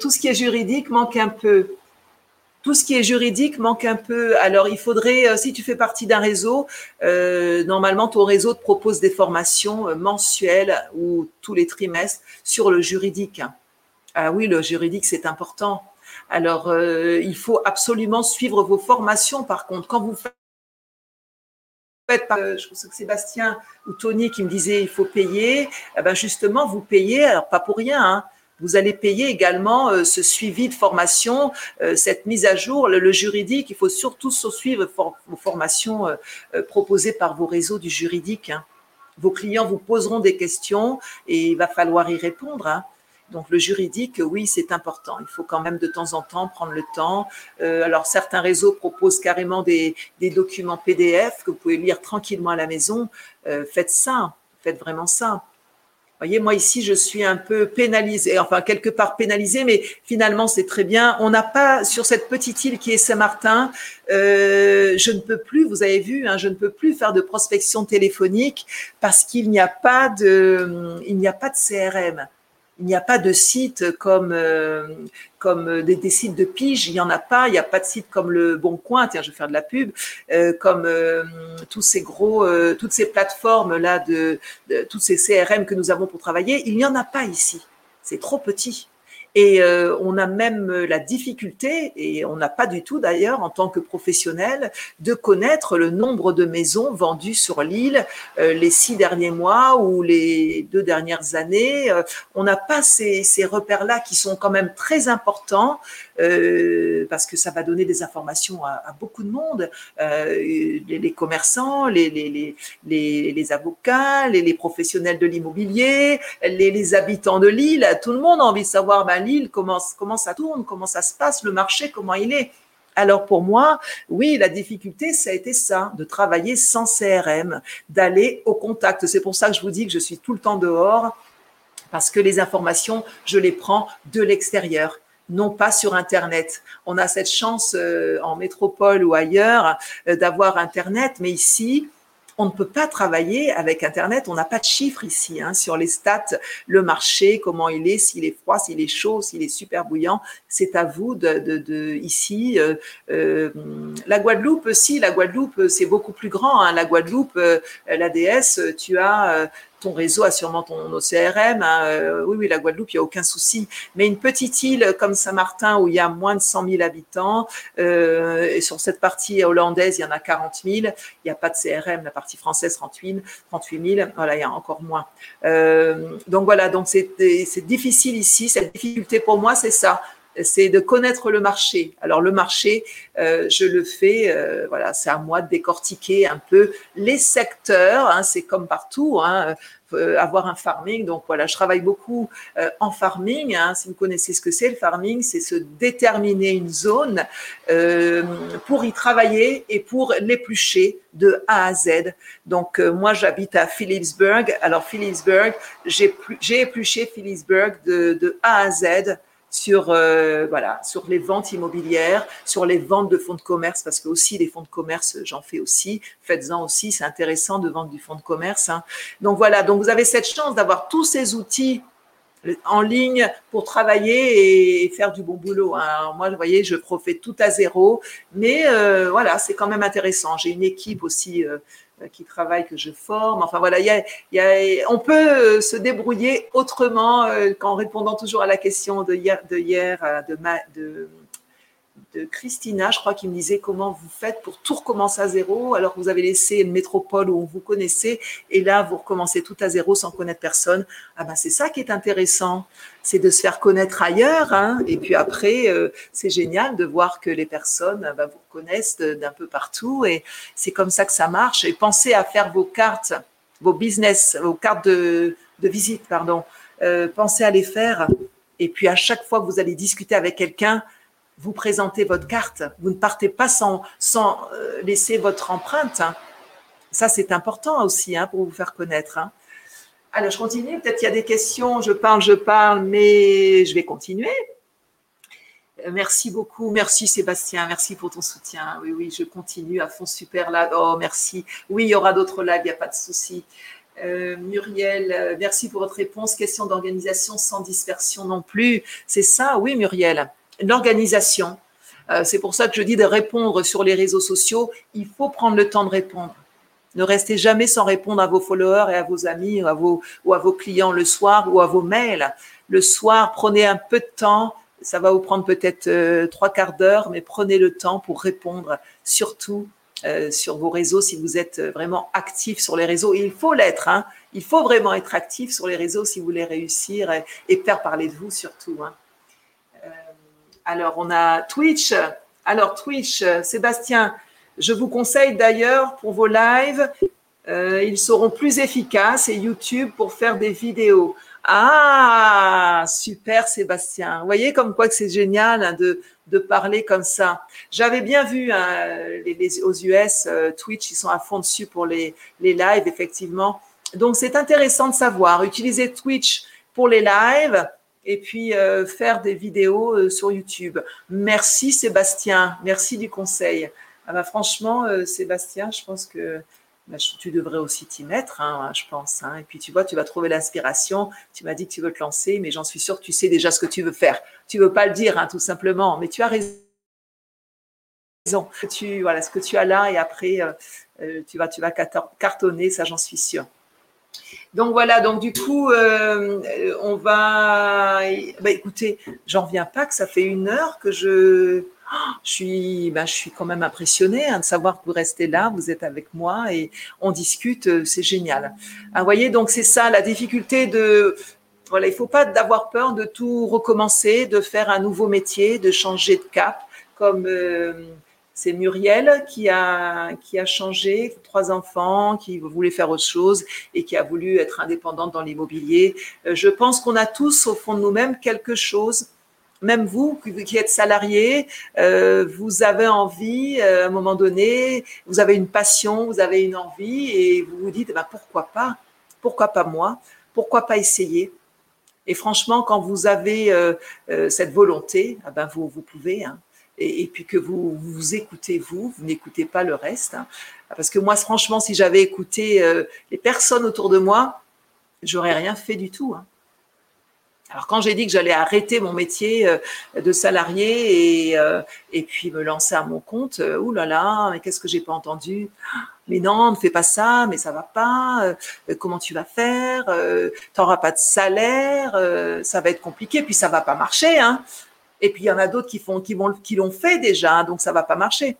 tout ce qui est juridique manque un peu tout ce qui est juridique manque un peu. Alors, il faudrait, euh, si tu fais partie d'un réseau, euh, normalement, ton réseau te propose des formations euh, mensuelles ou tous les trimestres sur le juridique. Ah oui, le juridique, c'est important. Alors, il faut absolument suivre vos formations. Par contre, quand vous faites je pense que Sébastien ou Tony qui me disait il faut payer, eh ben justement vous payez, alors pas pour rien, hein, vous allez payer également euh, ce suivi de formation, euh, cette mise à jour, le, juridique. Il faut surtout suivre vos formations euh, proposées par vos réseaux du juridique. Hein. Vos clients vous poseront des questions et il va falloir y répondre. Hein. Donc le juridique, oui, c'est important. Il faut quand même de temps en temps prendre le temps. alors certains réseaux proposent carrément des, documents PDF que vous pouvez lire tranquillement à la maison. faites ça, faites vraiment ça voyez, moi ici, je suis un peu pénalisée, enfin quelque part pénalisée, mais finalement c'est très bien. On n'a pas sur cette petite île qui est Saint-Martin, euh, je ne peux plus, vous avez vu, hein, je ne peux plus faire de prospection téléphonique parce qu'il n'y a pas de, il n'y a pas de CRM il n'y a pas de site comme euh, comme des, sites de pige, il n'y en a pas. Il n'y a pas de site comme le Bon Coin. Tiens, je vais faire de la pub. Euh, comme euh, tous ces gros, toutes ces plateformes là de, de, tous ces CRM que nous avons pour travailler, il n'y en a pas ici. C'est trop petit. Et euh, on a même la difficulté, et on n'a pas du tout d'ailleurs en tant que professionnel, de connaître le nombre de maisons vendues sur l'île euh, les six derniers mois ou les deux dernières années. Euh, on n'a pas ces, ces repères-là qui sont quand même très importants. Parce que ça va donner des informations à, beaucoup de monde, les, commerçants, les, les, les, les avocats, les, professionnels de l'immobilier, les, habitants de l'île, tout le monde a envie de savoir ben, l'île, comment, comment ça tourne, comment ça se passe, le marché, comment il est. Alors pour moi, oui, la difficulté, ça a été ça, de travailler sans CRM, d'aller au contact. C'est pour ça que je vous dis que je suis tout le temps dehors, parce que les informations, je les prends de l'extérieur non pas sur Internet. On a cette chance euh, en métropole ou ailleurs euh, d'avoir Internet, mais ici, on ne peut pas travailler avec Internet. On n'a pas de chiffres ici hein, sur les stats, le marché, comment il est, s'il est froid, s'il est chaud, s'il est super bouillant. C'est à vous de, de, ici. Euh, la Guadeloupe, si la Guadeloupe, c'est beaucoup plus grand. Hein. La Guadeloupe, euh, la DS, tu as ton réseau a sûrement ton OCRM. Hein, euh, oui, oui, la Guadeloupe, il n'y a aucun souci. Mais une petite île comme Saint-Martin où il y a moins de 100 000 habitants, euh, et sur cette partie hollandaise, il y en a 40 000. Il n'y a pas de CRM. La partie française, 38, 38 000. Voilà, il y a encore moins. Euh, donc voilà, donc c'est difficile ici. Cette difficulté pour moi, c'est ça c'est de connaître le marché. Alors le marché, euh, je le fais, euh, voilà, c'est à moi de décortiquer un peu les secteurs. Hein, c'est comme partout, hein, euh, avoir un farming. Donc voilà, je travaille beaucoup en farming. Hein, si vous connaissez ce que c'est le farming, c'est se déterminer une zone pour y travailler et pour l'éplucher de A à Z. Donc moi, j'habite à Phillipsburg. Alors Phillipsburg, j'ai épluché Phillipsburg de, de A à Z sur euh, voilà sur les ventes immobilières, sur les ventes de fonds de commerce parce que aussi les fonds de commerce j'en fais aussi, faites-en aussi, c'est intéressant de vendre du fonds de commerce. Hein. Donc voilà, donc vous avez cette chance d'avoir tous ces outils en ligne pour travailler et faire du bon boulot. Hein. Moi, vous voyez, je refais tout à zéro, mais euh, voilà, c'est quand même intéressant. J'ai une équipe aussi euh, euh, qui travaillent, que je forme. Enfin voilà, y a, y a, on peut euh, se débrouiller autrement euh, qu'en répondant toujours à la question de hier, de, hier, de, ma, de Christina, je crois, qui me disait comment vous faites pour tout recommencer à zéro, alors que vous avez laissé une métropole où on vous connaissait, et là, vous recommencez tout à zéro sans connaître personne. Ah ben, c'est ça qui est intéressant, c'est de se faire connaître ailleurs, hein. et puis après, euh, c'est génial de voir que les personnes ben, vous reconnaissent d'un peu partout, et c'est comme ça que ça marche. Et pensez à faire vos cartes, vos business, vos cartes de, de visite, pardon. Euh, pensez à les faire. Et puis à chaque fois que vous allez discuter avec quelqu'un, vous présentez votre carte. Vous ne partez pas sans, sans euh, laisser votre empreinte. Hein. Ça, c'est important aussi hein, pour vous faire connaître. Hein. Alors, je continue. Peut-être qu'il y a des questions. Je parle, je parle, mais je vais continuer. Euh, merci beaucoup. Merci Sébastien. Merci pour ton soutien. Oui, oui, je continue à fond. Super là. Oh, merci. Oui, il y aura d'autres lives, il n'y a pas de souci. Euh, Muriel, merci pour votre réponse. Question d'organisation sans dispersion non plus. C'est ça, oui, Muriel l'organisation. Euh, c'est pour ça que je dis de répondre sur les réseaux sociaux. Il faut prendre le temps de répondre. Ne restez jamais sans répondre à vos followers et à vos amis ou à vos, clients le soir ou à vos mails. Le soir, prenez un peu de temps. Ça va vous prendre peut-être euh, trois quarts d'heure, mais prenez le temps pour répondre, surtout euh, sur vos réseaux si vous êtes vraiment actif sur les réseaux. il faut l'être. Hein. Il faut vraiment être actif sur les réseaux si vous voulez réussir et, et faire parler de vous surtout. Hein. Alors, on a Twitch. Alors, Twitch, Sébastien, je vous conseille d'ailleurs pour vos lives, euh, ils seront plus efficaces et YouTube pour faire des vidéos. Ah, super Sébastien. Vous voyez comme quoi que c'est génial hein, de, parler comme ça. J'avais bien vu hein, aux US, euh, Twitch, ils sont à fond dessus pour les, les lives, effectivement. Donc c'est intéressant de savoir. Utiliser Twitch pour les lives, et puis euh, faire des vidéos euh, sur YouTube. Merci Sébastien, merci du conseil. Ah bah, franchement, euh, Sébastien, je pense que bah, tu devrais aussi t'y mettre, hein, je pense. Hein. Et puis tu vois, tu vas trouver l'inspiration. Tu m'as dit que tu veux te lancer, mais j'en suis sûre que tu sais déjà ce que tu veux faire. Tu veux pas le dire, hein, tout simplement, mais tu as raison. Tu, voilà, ce que tu as là, et après, tu vas, tu vas cartonner, ça j'en suis sûre. Donc voilà, donc du coup, euh, on va. Bah, écoutez, j'en reviens pas que ça fait une heure que je. Suis, bah, suis quand même impressionnée hein, de savoir que vous restez là, vous êtes avec moi et on discute, euh, c'est génial. Ah, vous voyez, donc c'est ça la difficulté de voilà, il faut pas d'avoir peur de tout recommencer, de faire un nouveau métier, de changer de cap, comme c'est Muriel qui a, qui a changé, trois enfants, qui voulait faire autre chose et qui a voulu être indépendante dans l'immobilier. Euh, je pense qu'on a tous au fond de nous-mêmes quelque chose même vous qui êtes salarié, euh, vous avez envie euh, à un moment donné, vous avez une passion, vous avez une envie et vous vous dites bah, pourquoi pas? Pourquoi pas moi? Pourquoi pas essayer? Et franchement, quand vous avez cette volonté, ah ben vous, vous pouvez. Hein et, puis que vous vous écoutez vous, vous n'écoutez pas le reste. Hein. Parce que moi, franchement, si j'avais écouté euh, les personnes autour de moi, j'aurais rien fait du tout. Hein. Alors quand j'ai dit que j'allais arrêter mon métier euh, de salarié et, euh, et puis me lancer à mon compte, ouh là là, mais qu'est-ce que j'ai pas entendu? Mais non, ne fais pas ça, mais ça va pas. comment tu vas faire? Tu n'auras pas de salaire, ça va être compliqué, puis ça va pas marcher. Hein. Et puis il y en a d'autres qui font, qui vont, qui l'ont fait déjà, donc ça va pas marcher.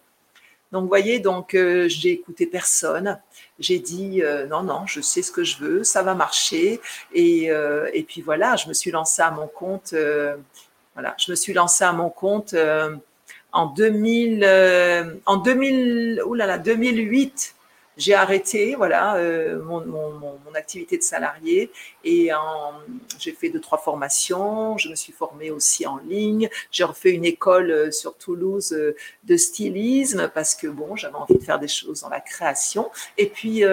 Donc vous voyez, donc euh, j'ai écouté personne. J'ai dit euh, non, non, je sais ce que je veux, ça va marcher. Et, euh, et puis voilà, je me suis lancée à mon compte. voilà, je me suis lancée à mon compte en 2000, en 2000, oulala, 2008 j'ai arrêté voilà euh, mon, mon, mon, activité de salarié et j'ai fait deux trois formations. Je me suis formée aussi en ligne. J'ai refait une école euh, sur Toulouse euh, de stylisme parce que bon, j'avais envie de faire des choses dans la création. Et puis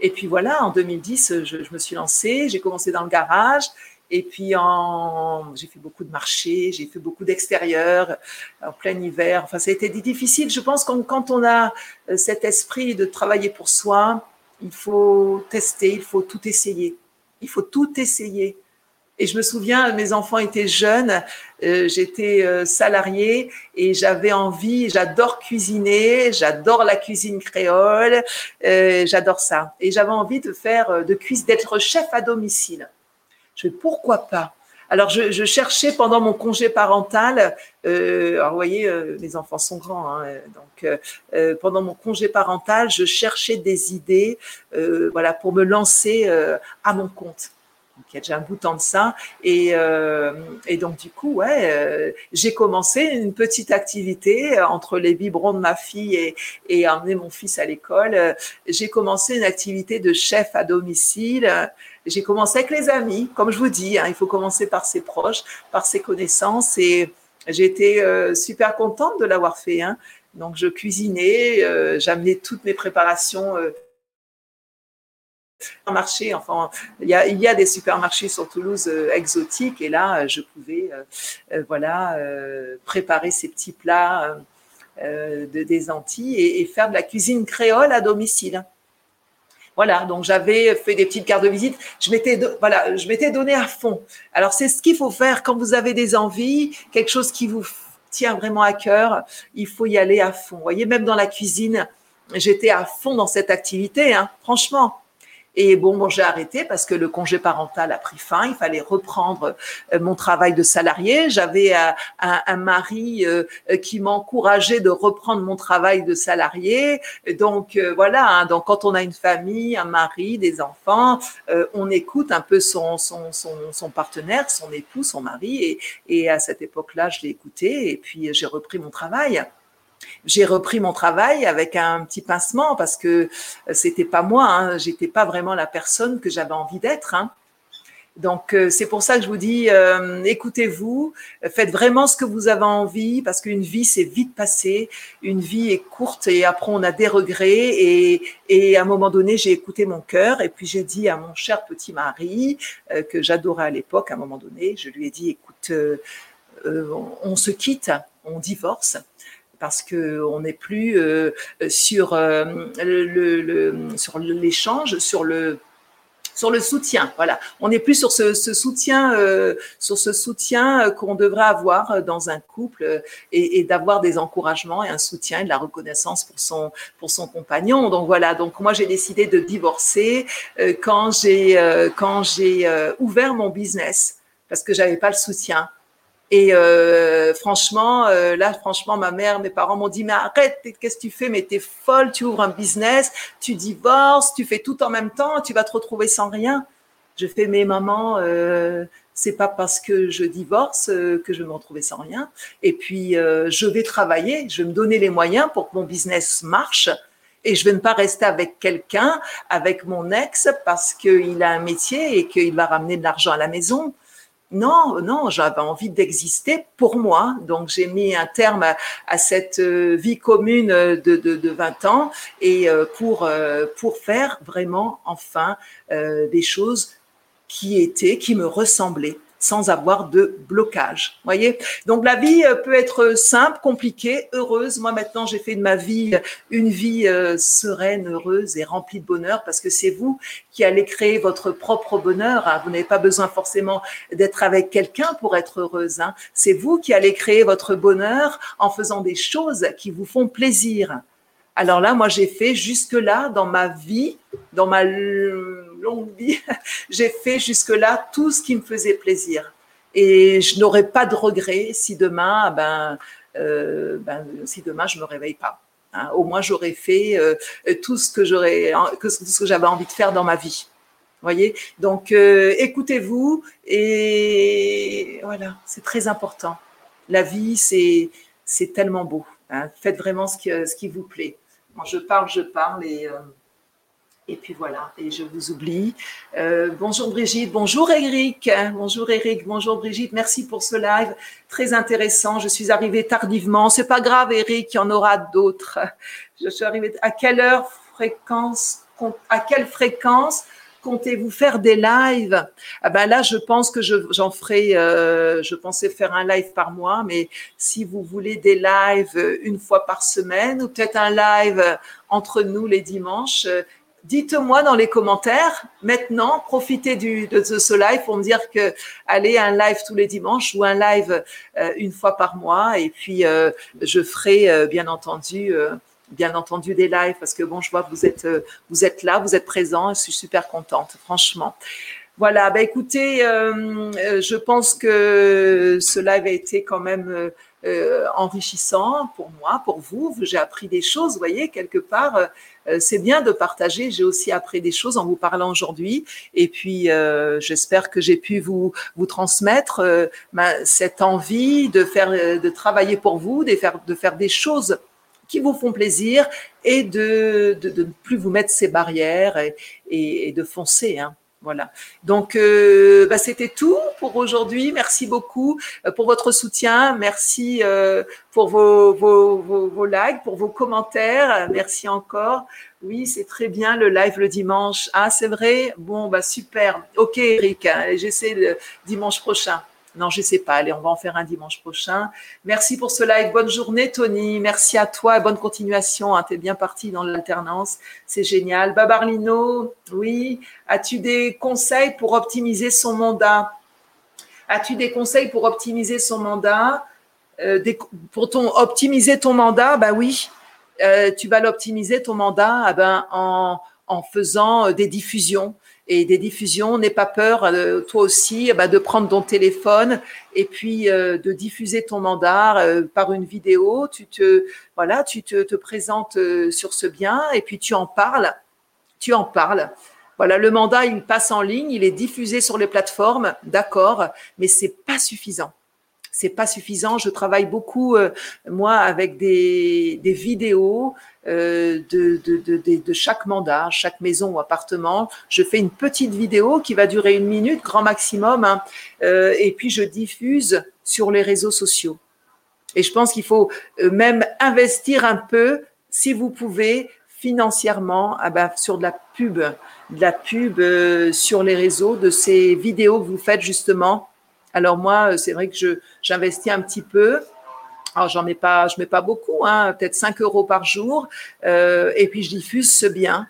et puis voilà, en 2010, je, je me suis lancée. J'ai commencé dans le garage et puis, j'ai fait beaucoup de marchés, j'ai fait beaucoup d'extérieur en plein hiver. Enfin, ça a été difficile. Je pense que quand on a euh, cet esprit de travailler pour soi, il faut tester, il faut tout essayer. Il faut tout essayer. Et je me souviens, mes enfants étaient jeunes, euh, j'étais euh, salariée et j'avais envie, j'adore cuisiner, j'adore la cuisine créole, j'adore ça. Et j'avais envie de faire, de cuisiner, d'être chef à domicile. Je fais pourquoi pas? Alors, je, cherchais pendant mon congé parental, euh, alors vous voyez, euh, mes enfants sont grands, hein, donc euh, pendant mon congé parental, je cherchais des idées, voilà, pour me lancer à mon compte. Donc, il y a déjà un bout de temps de ça, et, et donc du coup, ouais, j'ai commencé une petite activité entre les biberons de ma fille et, et amener mon fils à l'école. J'ai commencé une activité de chef à domicile j'ai commencé avec les amis, comme je vous dis, hein, il faut commencer par ses proches, par ses connaissances. Et j'ai été euh, super contente de l'avoir fait. Hein. Donc, je cuisinais, euh, j'amenais toutes mes préparations. Euh, marché, enfin, il y, a, des supermarchés sur Toulouse euh, exotiques et là, je pouvais, voilà, préparer ces petits plats de, des Antilles et, faire de la cuisine créole à domicile. Voilà, donc j'avais fait des petites cartes de visite. Je m'étais, voilà, donné à fond. Alors c'est ce qu'il faut faire quand vous avez des envies, quelque chose qui vous tient vraiment à cœur. Il faut y aller à fond. Vous voyez, même dans la cuisine, j'étais à fond dans cette activité. Hein, franchement, et bon, bon j'ai arrêté parce que le congé parental a pris fin. Il fallait reprendre euh, mon travail de salarié. J'avais un, un, mari euh, qui m'encourageait de reprendre mon travail de salarié. Donc euh, voilà. Hein. donc quand on a une famille, un mari, des enfants, on écoute un peu son, partenaire, son époux, son mari. Et, et à cette époque-là, je l'ai écouté. Et puis j'ai repris mon travail j'ai repris mon travail avec un petit pincement parce que c'était pas moi, hein, j'étais pas vraiment la personne que j'avais envie d'être. Hein. Donc euh, c'est pour ça que je vous dis, euh, écoutez-vous, faites vraiment ce que vous avez envie, parce qu'une vie c'est vite passé, une vie est courte et après on a des regrets. Et, à un moment donné, j'ai écouté mon cœur et puis j'ai dit à mon cher petit mari euh, que j'adorais à l'époque, à un moment donné, je lui ai dit, écoute, on se quitte, on divorce parce que on n'est plus euh, sur euh, le, le, sur l'échange, sur le sur le soutien. Voilà, on n'est plus sur ce, ce soutien, euh, sur ce soutien qu'on devrait avoir dans un couple et, et d'avoir des encouragements et un soutien et de la reconnaissance pour son pour son compagnon. Donc voilà, donc moi j'ai décidé de divorcer quand j'ai quand j'ai ouvert mon business parce que j'avais pas le soutien et euh, franchement, euh, là, franchement, ma mère, mes parents m'ont dit, mais arrête, qu'est-ce que tu fais? Mais t'es folle, tu ouvres un business, tu divorces, tu fais tout en même temps, tu vas te retrouver sans rien. Je fais mes mamans, euh, c'est pas parce que je divorce euh, que je vais me retrouver sans rien. Et puis, euh, je vais travailler, je vais me donner les moyens pour que mon business marche. Et je vais ne pas rester avec quelqu'un, avec mon ex, parce qu'il a un métier et qu'il va ramener de l'argent à la maison. Non, non, j'avais envie d'exister pour moi. Donc, j'ai mis un terme à, cette euh, vie commune de, de, de 20 ans et euh, pour, euh, pour faire vraiment, enfin, des choses qui étaient, qui me ressemblaient sans avoir de blocage. Voyez? Donc la vie euh, peut être simple, compliquée, heureuse. Moi maintenant, j'ai fait de ma vie euh, une vie euh, sereine, heureuse et remplie de bonheur parce que c'est vous qui allez créer votre propre bonheur. Hein. Vous n'avez pas besoin forcément d'être avec quelqu'un pour être heureuse. Hein. C'est vous qui allez créer votre bonheur en faisant des choses qui vous font plaisir. Alors là, moi, j'ai fait jusque-là dans ma vie, dans ma longue vie, <laughs> j'ai fait jusque-là tout ce qui me faisait plaisir. Et je n'aurais pas de regrets si demain, ben, euh, ben, si demain je me réveille pas. Hein. Au moins, j'aurais fait euh, tout ce que j'avais envie de faire dans ma vie. Voyez? Donc, euh, écoutez-vous et voilà, c'est très important. La vie, c'est tellement beau. Hein. Faites vraiment ce qui vous plaît je parle, je parle et, euh, et puis voilà, et je vous oublie. Euh, bonjour Brigitte, bonjour Eric, bonjour Eric, bonjour Brigitte, merci pour ce live très intéressant. Je suis arrivée tardivement, c'est pas grave Eric, il y en aura d'autres. Je suis arrivée à quelle heure, fréquence, à quelle fréquence comptez-vous faire des lives? Ah ben Là, je pense que j'en ferai, euh, je pensais faire un live par mois, mais si vous voulez des lives une fois par semaine ou peut-être un live entre nous les dimanches, dites-moi dans les commentaires. Maintenant, profitez du, de, ce live pour me dire que allez un live tous les dimanches ou un live euh, une fois par mois. Et puis, euh, je ferai bien entendu bien entendu des lives parce que bon, je vois que vous êtes, euh, vous êtes là, vous êtes présent. Je suis super contente, franchement. Voilà, bah écoutez, euh, euh, je pense que ce live a été quand même enrichissant pour moi, pour vous. J'ai appris des choses, vous voyez, quelque part. c'est bien de partager. J'ai aussi appris des choses en vous parlant aujourd'hui. Et puis, j'espère que j'ai pu vous vous transmettre cette envie de faire, de travailler pour vous, de faire, de faire des choses qui vous font plaisir et de, de, de ne plus vous mettre ces barrières et, et, de foncer. Hein. Voilà. Donc, euh, bah, c'était tout pour aujourd'hui. Merci beaucoup euh, pour votre soutien. Merci euh, pour vos, vos, vos, vos, likes, pour vos commentaires. Merci encore. Oui, c'est très bien le live le dimanche. Ah, c'est vrai? Bon, bah super. Ok, Eric. Hein, j'essaie le dimanche prochain. Non, je sais pas. Allez, on va en faire un dimanche prochain. Merci pour ce live. Bonne journée, Tony. Merci à toi. Bonne continuation. Hein. Tu es bien parti dans l'alternance. C'est génial. Babarlino, oui. As-tu des conseils pour optimiser son mandat? As-tu des conseils pour optimiser son mandat? Euh, Pour optimiser ton mandat, bah oui. Euh, tu vas l'optimiser ton mandat ah ben, en, en faisant euh, des diffusions et des diffusions. N'aie pas peur, euh, toi aussi, bah, de prendre ton téléphone et puis euh, de diffuser ton mandat euh, par une vidéo. Tu te, voilà, tu te, te présentes sur ce bien et puis tu en parles. Tu en parles. Voilà, le mandat, il passe en ligne, il est diffusé sur les plateformes, d'accord, mais c'est pas suffisant c'est pas suffisant. Je travaille beaucoup, moi, avec des, des vidéos euh, de, de, de, de, chaque mandat, chaque maison ou appartement. Je fais une petite vidéo qui va durer une minute, grand maximum, hein, euh, et puis je diffuse sur les réseaux sociaux. Et je pense qu'il faut euh, même investir un peu, si vous pouvez, financièrement, ah ben, sur de la pub, de la pub sur les réseaux, de ces vidéos que vous faites justement. Alors moi, c'est vrai que je j'investis un petit peu. Alors, j'en mets pas, je mets pas beaucoup, hein, peut-être 5 euros par jour. Euh, et puis, je diffuse ce bien.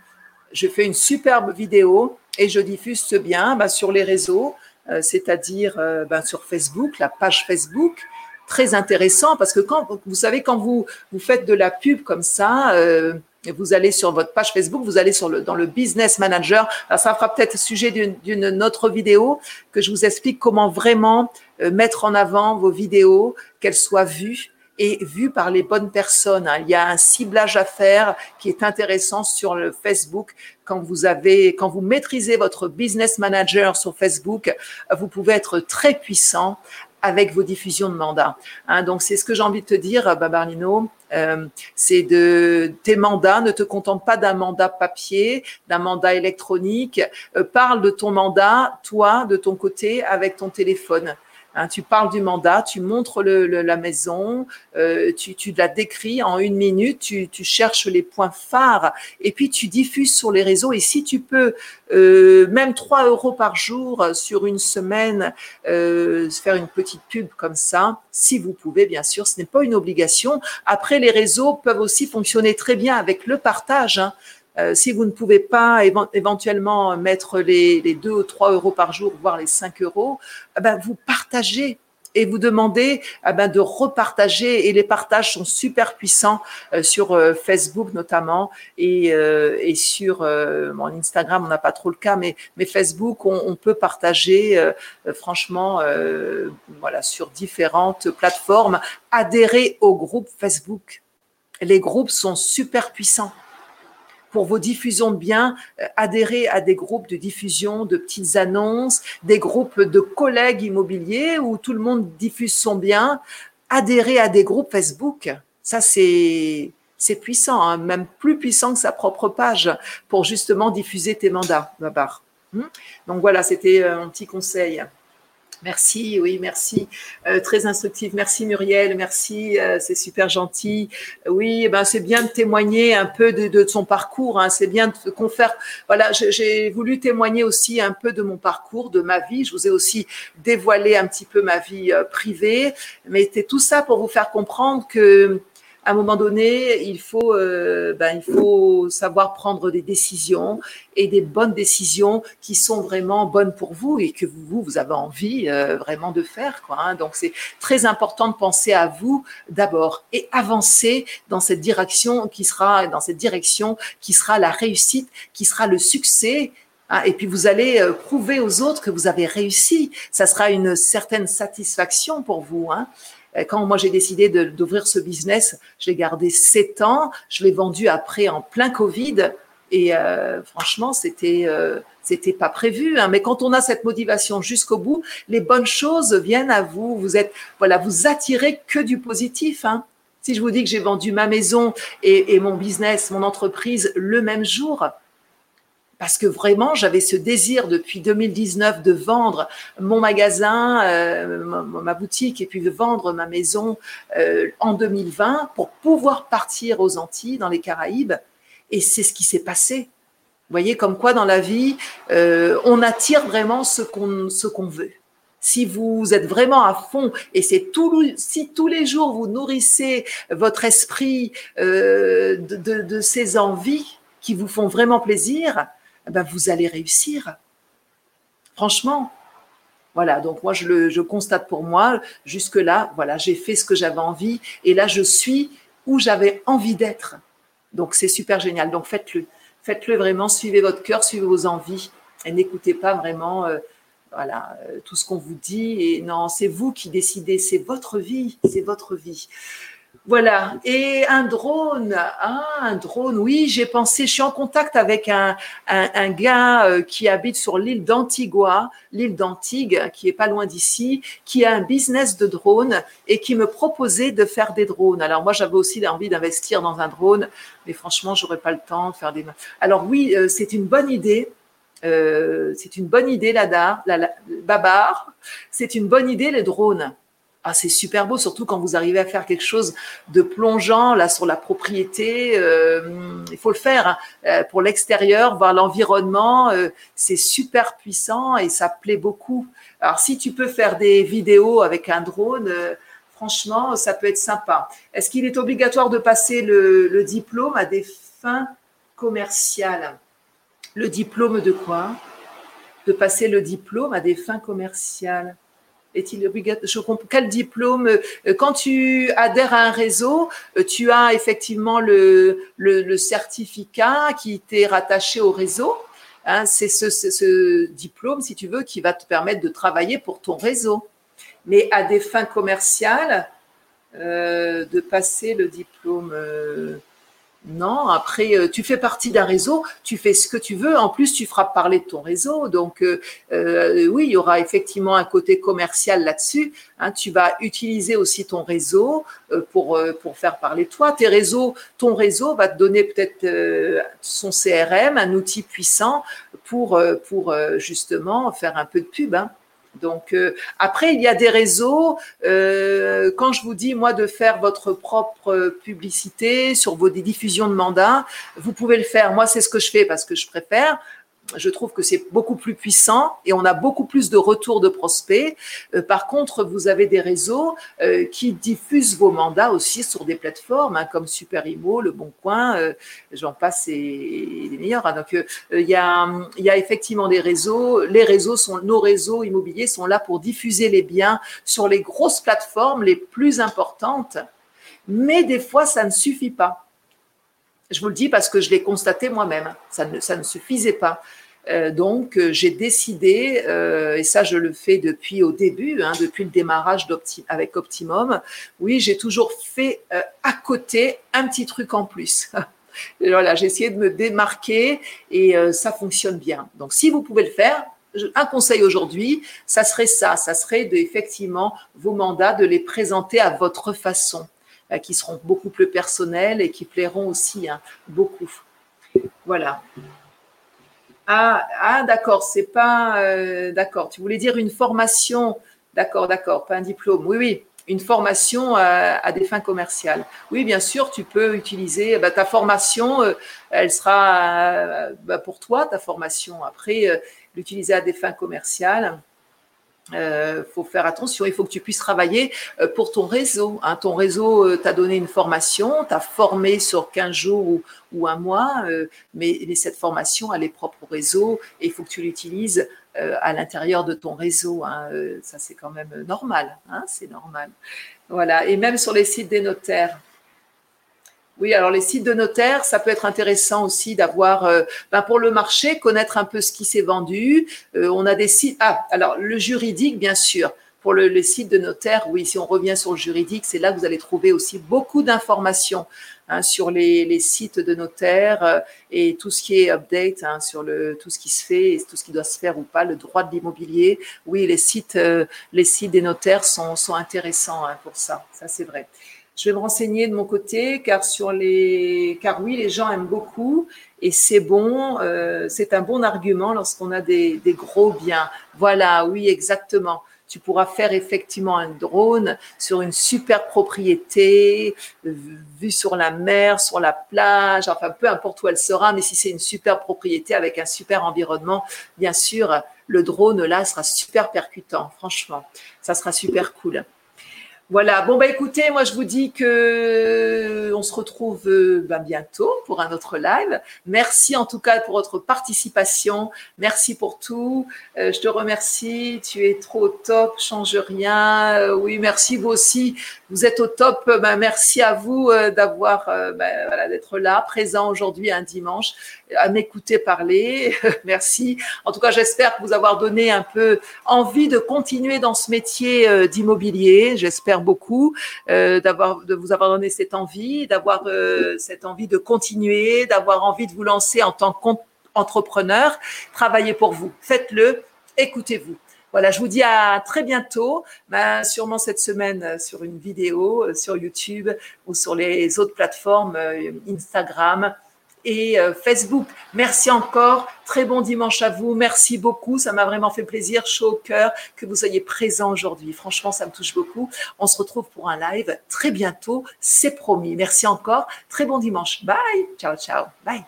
Je fais une superbe vidéo et je diffuse ce bien bah, sur les réseaux, euh, c'est-à-dire euh, bah, sur Facebook, la page Facebook. Très intéressant parce que quand vous savez quand vous vous faites de la pub comme ça, vous allez sur votre page Facebook, vous allez dans le Business Manager. Ça fera peut-être sujet d'une autre vidéo que je vous explique comment vraiment mettre en avant vos vidéos, qu'elles soient vues et vu par les bonnes personnes. Hein. Il y a un ciblage à faire qui est intéressant sur le Facebook. Quand vous avez, quand vous maîtrisez votre business manager sur Facebook, vous pouvez être très puissant avec vos diffusions de mandats. Hein, donc c'est ce que j'ai envie de te dire, Babarlino. Euh, c'est de tes mandats, ne te contente pas d'un mandat papier, d'un mandat électronique. Euh, parle de ton mandat, toi, de ton côté, avec ton téléphone. Hein, tu parles du mandat, tu montres la maison, euh, tu, la décris en une minute, tu, cherches les points phares et puis tu diffuses sur les réseaux. Et si tu peux, euh, même 3 euros par jour sur une semaine, euh, faire une petite pub comme ça, si vous pouvez, bien sûr, ce n'est pas une obligation. Après, les réseaux peuvent aussi fonctionner très bien avec le partage. Hein. Euh, si vous ne pouvez pas éventuellement mettre les, les 2 ou 3 euros par jour, voire les 5 euros, eh ben vous partagez et vous demandez eh ben, de repartager. Et les partages sont super puissants euh, sur euh, Facebook notamment et, sur mon Instagram on n'a pas trop le cas mais, Facebook on, on peut partager franchement voilà sur différentes plateformes. Adhérer au groupe Facebook. Les groupes sont super puissants pour vos diffusions de biens, euh, adhérer à des groupes de diffusion de petites annonces, des groupes de collègues immobiliers où tout le monde diffuse son bien, adhérer à des groupes Facebook. Ça, c'est c'est puissant, hein, même plus puissant que sa propre page pour justement diffuser tes mandats, Babar. Hmm? Donc voilà, c'était euh, un petit conseil. Merci, oui, merci. Euh, très instructif. Merci Muriel, merci, euh, c'est super gentil. Oui, eh ben c'est bien de témoigner un peu de, son parcours. Hein. c'est bien de confère. Voilà, j'ai voulu témoigner aussi un peu de mon parcours, de ma vie. Je vous ai aussi dévoilé un petit peu ma vie euh, privée, mais c'était tout ça pour vous faire comprendre que à un moment donné, il faut, euh, ben, il faut savoir prendre des décisions et des bonnes décisions qui sont vraiment bonnes pour vous et que vous, vous avez envie euh, vraiment de faire. Quoi, hein. Donc, c'est très important de penser à vous d'abord et avancer dans cette direction qui sera, dans cette direction qui sera la réussite, qui sera le succès hein. et puis vous allez euh, prouver aux autres que vous avez réussi. Ça sera une certaine satisfaction pour vous. Hein. Euh, quand moi j'ai décidé d'ouvrir ce business, je l'ai gardé sept ans. Je l'ai vendu après en plein Covid. Et euh, franchement, c'était euh, c'était pas prévu. Hein. Mais quand on a cette motivation jusqu'au bout, les bonnes choses viennent à vous. Vous êtes voilà, vous attirez que du positif. Hein. Si je vous dis que j'ai vendu ma maison et, et mon business, mon entreprise le même jour, parce que vraiment, j'avais ce désir depuis 2019 de vendre mon magasin, euh, ma, boutique, et puis de vendre ma maison euh, en 2020 pour pouvoir partir aux Antilles, dans les Caraïbes. Et c'est ce qui s'est passé. Vous voyez, comme quoi dans la vie, euh, on attire vraiment ce qu'on ce qu'on veut. Si vous êtes vraiment à fond et c'est tout, si tous les jours vous nourrissez votre esprit de, de, de ces envies qui vous font vraiment plaisir, ben, vous allez réussir. Franchement. Voilà, donc moi je, le, constate pour moi, jusque-là, voilà, j'ai fait ce que j'avais envie et là je suis où j'avais envie d'être. Donc c'est super génial. Donc faites-le. Faites-le vraiment, suivez votre cœur, suivez vos envies et n'écoutez pas vraiment euh, voilà, euh, tout ce qu'on vous dit. Non, c'est vous qui décidez, c'est votre vie, c'est votre vie. Voilà. Et un drone. Ah, un drone. Oui, j'ai pensé. Je suis en contact avec un, un, gars euh, qui habite sur l'île d'Antigua, l'île d'Antigue, qui est pas loin d'ici, qui a un business de drone et qui me proposait de faire des drones. Alors moi, j'avais aussi envie d'investir dans un drone, mais franchement, j'aurais pas le temps de faire des. Alors oui, euh, c'est une bonne idée. Euh, c'est une bonne idée, la, la, la Babar. C'est une bonne idée, les drones. Ah, c'est super beau, surtout quand vous arrivez à faire quelque chose de plongeant là sur la propriété. Euh, il faut le faire hein. euh, pour l'extérieur, voir l'environnement. Euh, c'est super puissant et ça plaît beaucoup. Alors si tu peux faire des vidéos avec un drone, franchement, ça peut être sympa. Est-ce qu'il est obligatoire de passer le, le diplôme à des fins commerciales? Le diplôme de quoi? De passer le diplôme à des fins commerciales Quel diplôme euh, Quand tu adhères à un réseau, euh, tu as effectivement le, le, certificat qui t'est rattaché au réseau. Hein, c'est ce, ce, diplôme, si tu veux, qui va te permettre de travailler pour ton réseau. Mais à des fins commerciales, de passer le diplôme. Non, après, euh, tu fais partie d'un réseau, tu fais ce que tu veux, en plus, tu feras parler de ton réseau. Donc, euh, euh, oui, il y aura effectivement un côté commercial là-dessus. Hein. tu vas utiliser aussi ton réseau pour, pour faire parler de toi. Tes réseaux, ton réseau va te donner peut-être son CRM, un outil puissant pour, pour justement faire un peu de pub. Hein. Donc euh, après, il y a des réseaux. Euh, quand je vous dis moi de faire votre propre publicité sur vos diffusions de mandats, vous pouvez le faire. Moi, c'est ce que je fais parce que je préfère je trouve que c'est beaucoup plus puissant et on a beaucoup plus de retours de prospects. Euh, par contre, vous avez des réseaux euh, qui diffusent vos mandats aussi sur des plateformes hein, comme Super Imo, Le Bon Coin, euh, j'en passe et, les meilleurs. Hein. Donc, il y, a, effectivement des réseaux. Les réseaux sont, nos réseaux immobiliers sont là pour diffuser les biens sur les grosses plateformes les plus importantes. Mais des fois, ça ne suffit pas. Je vous le dis parce que je l'ai constaté moi-même. Ça ne suffisait pas. Euh, donc, euh, j'ai décidé, euh, et ça, je le fais depuis au début, hein, depuis le démarrage avec Optimum. Oui, j'ai toujours fait à côté un petit truc en plus. <laughs> voilà, j'ai essayé de me démarquer et ça fonctionne bien. Donc, si vous pouvez le faire, un conseil aujourd'hui, ça serait ça, ça serait effectivement vos mandats de les présenter à votre façon. Qui seront beaucoup plus personnels et qui plairont aussi hein, beaucoup. Voilà. Ah, ah d'accord, c'est pas euh, d'accord. Tu voulais dire une formation, d'accord, d'accord, pas un diplôme. Oui, oui, une formation à, des fins commerciales. Oui, bien sûr, tu peux utiliser bah, ta formation, euh, elle sera bah, pour toi ta formation. Après, l'utiliser à des fins commerciales euh, faut faire attention, il faut que tu puisses travailler euh, pour ton réseau. Hein. Ton réseau euh, t'a donné une formation, t'a formé sur 15 jours ou, un mois, euh, mais, cette formation, elle est propre au réseau et il faut que tu l'utilises à l'intérieur de ton réseau. Hein. ça, c'est quand même normal. Hein, c'est normal. Voilà. Et même sur les sites des notaires. Oui, alors les sites de notaires, ça peut être intéressant aussi d'avoir, euh, ben pour le marché, connaître un peu ce qui s'est vendu. Euh, on a des sites. Ah, alors le juridique, bien sûr. Pour le, les sites de notaires, oui, si on revient sur le juridique, c'est là que vous allez trouver aussi beaucoup d'informations hein, sur les, les, sites de notaires euh, et tout ce qui est update hein, sur le tout ce qui se fait et tout ce qui doit se faire ou pas, le droit de l'immobilier. Oui, les sites, les sites des notaires sont, sont intéressants hein, pour ça. Ça, c'est vrai. Je vais me renseigner de mon côté, car oui, les gens aiment beaucoup et c'est bon, euh, c'est un bon argument lorsqu'on a des, des gros biens. Voilà, oui, exactement tu pourras faire effectivement un drone sur une super propriété, vue sur la mer, sur la plage, enfin peu importe où elle sera, mais si c'est une super propriété avec un super environnement, bien sûr, le drone là sera super percutant, franchement, ça sera super cool. Voilà, bon bah écoutez, moi je vous dis que on se retrouve euh, ben, bientôt pour un autre live. Merci en tout cas pour votre participation, merci pour tout. Euh, je te remercie, tu es trop top, change rien. Euh, oui, merci vous aussi, vous êtes au top. Ben, merci à vous d'avoir ben, voilà, d'être là, présent aujourd'hui un dimanche, à m'écouter parler. <laughs> merci. En tout cas, j'espère vous avoir donné un peu envie de continuer dans ce métier d'immobilier. J'espère beaucoup euh, d'avoir de vous avoir donné cette envie, d'avoir euh, cette envie de continuer, d'avoir envie de vous lancer en tant qu'entrepreneur. Travaillez pour vous, faites-le, écoutez-vous. Voilà, je vous dis à très bientôt, ben, sûrement cette semaine euh, sur une vidéo sur YouTube ou sur les autres plateformes Instagram et euh, Facebook. Merci encore. Très bon dimanche à vous. Merci beaucoup. Ça m'a vraiment fait plaisir, chaud au cœur, que vous soyez présents aujourd'hui. Franchement, ça me touche beaucoup. On se retrouve pour un live très bientôt. C'est promis. Merci encore. Très bon dimanche. Bye. Ciao, ciao. Bye.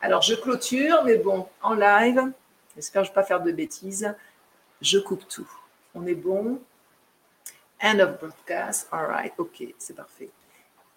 Alors, je clôture, mais bon, en live, j'espère que je ne vais pas faire de bêtises. Je coupe tout. On est bon. End of broadcast. All right. OK, c'est parfait.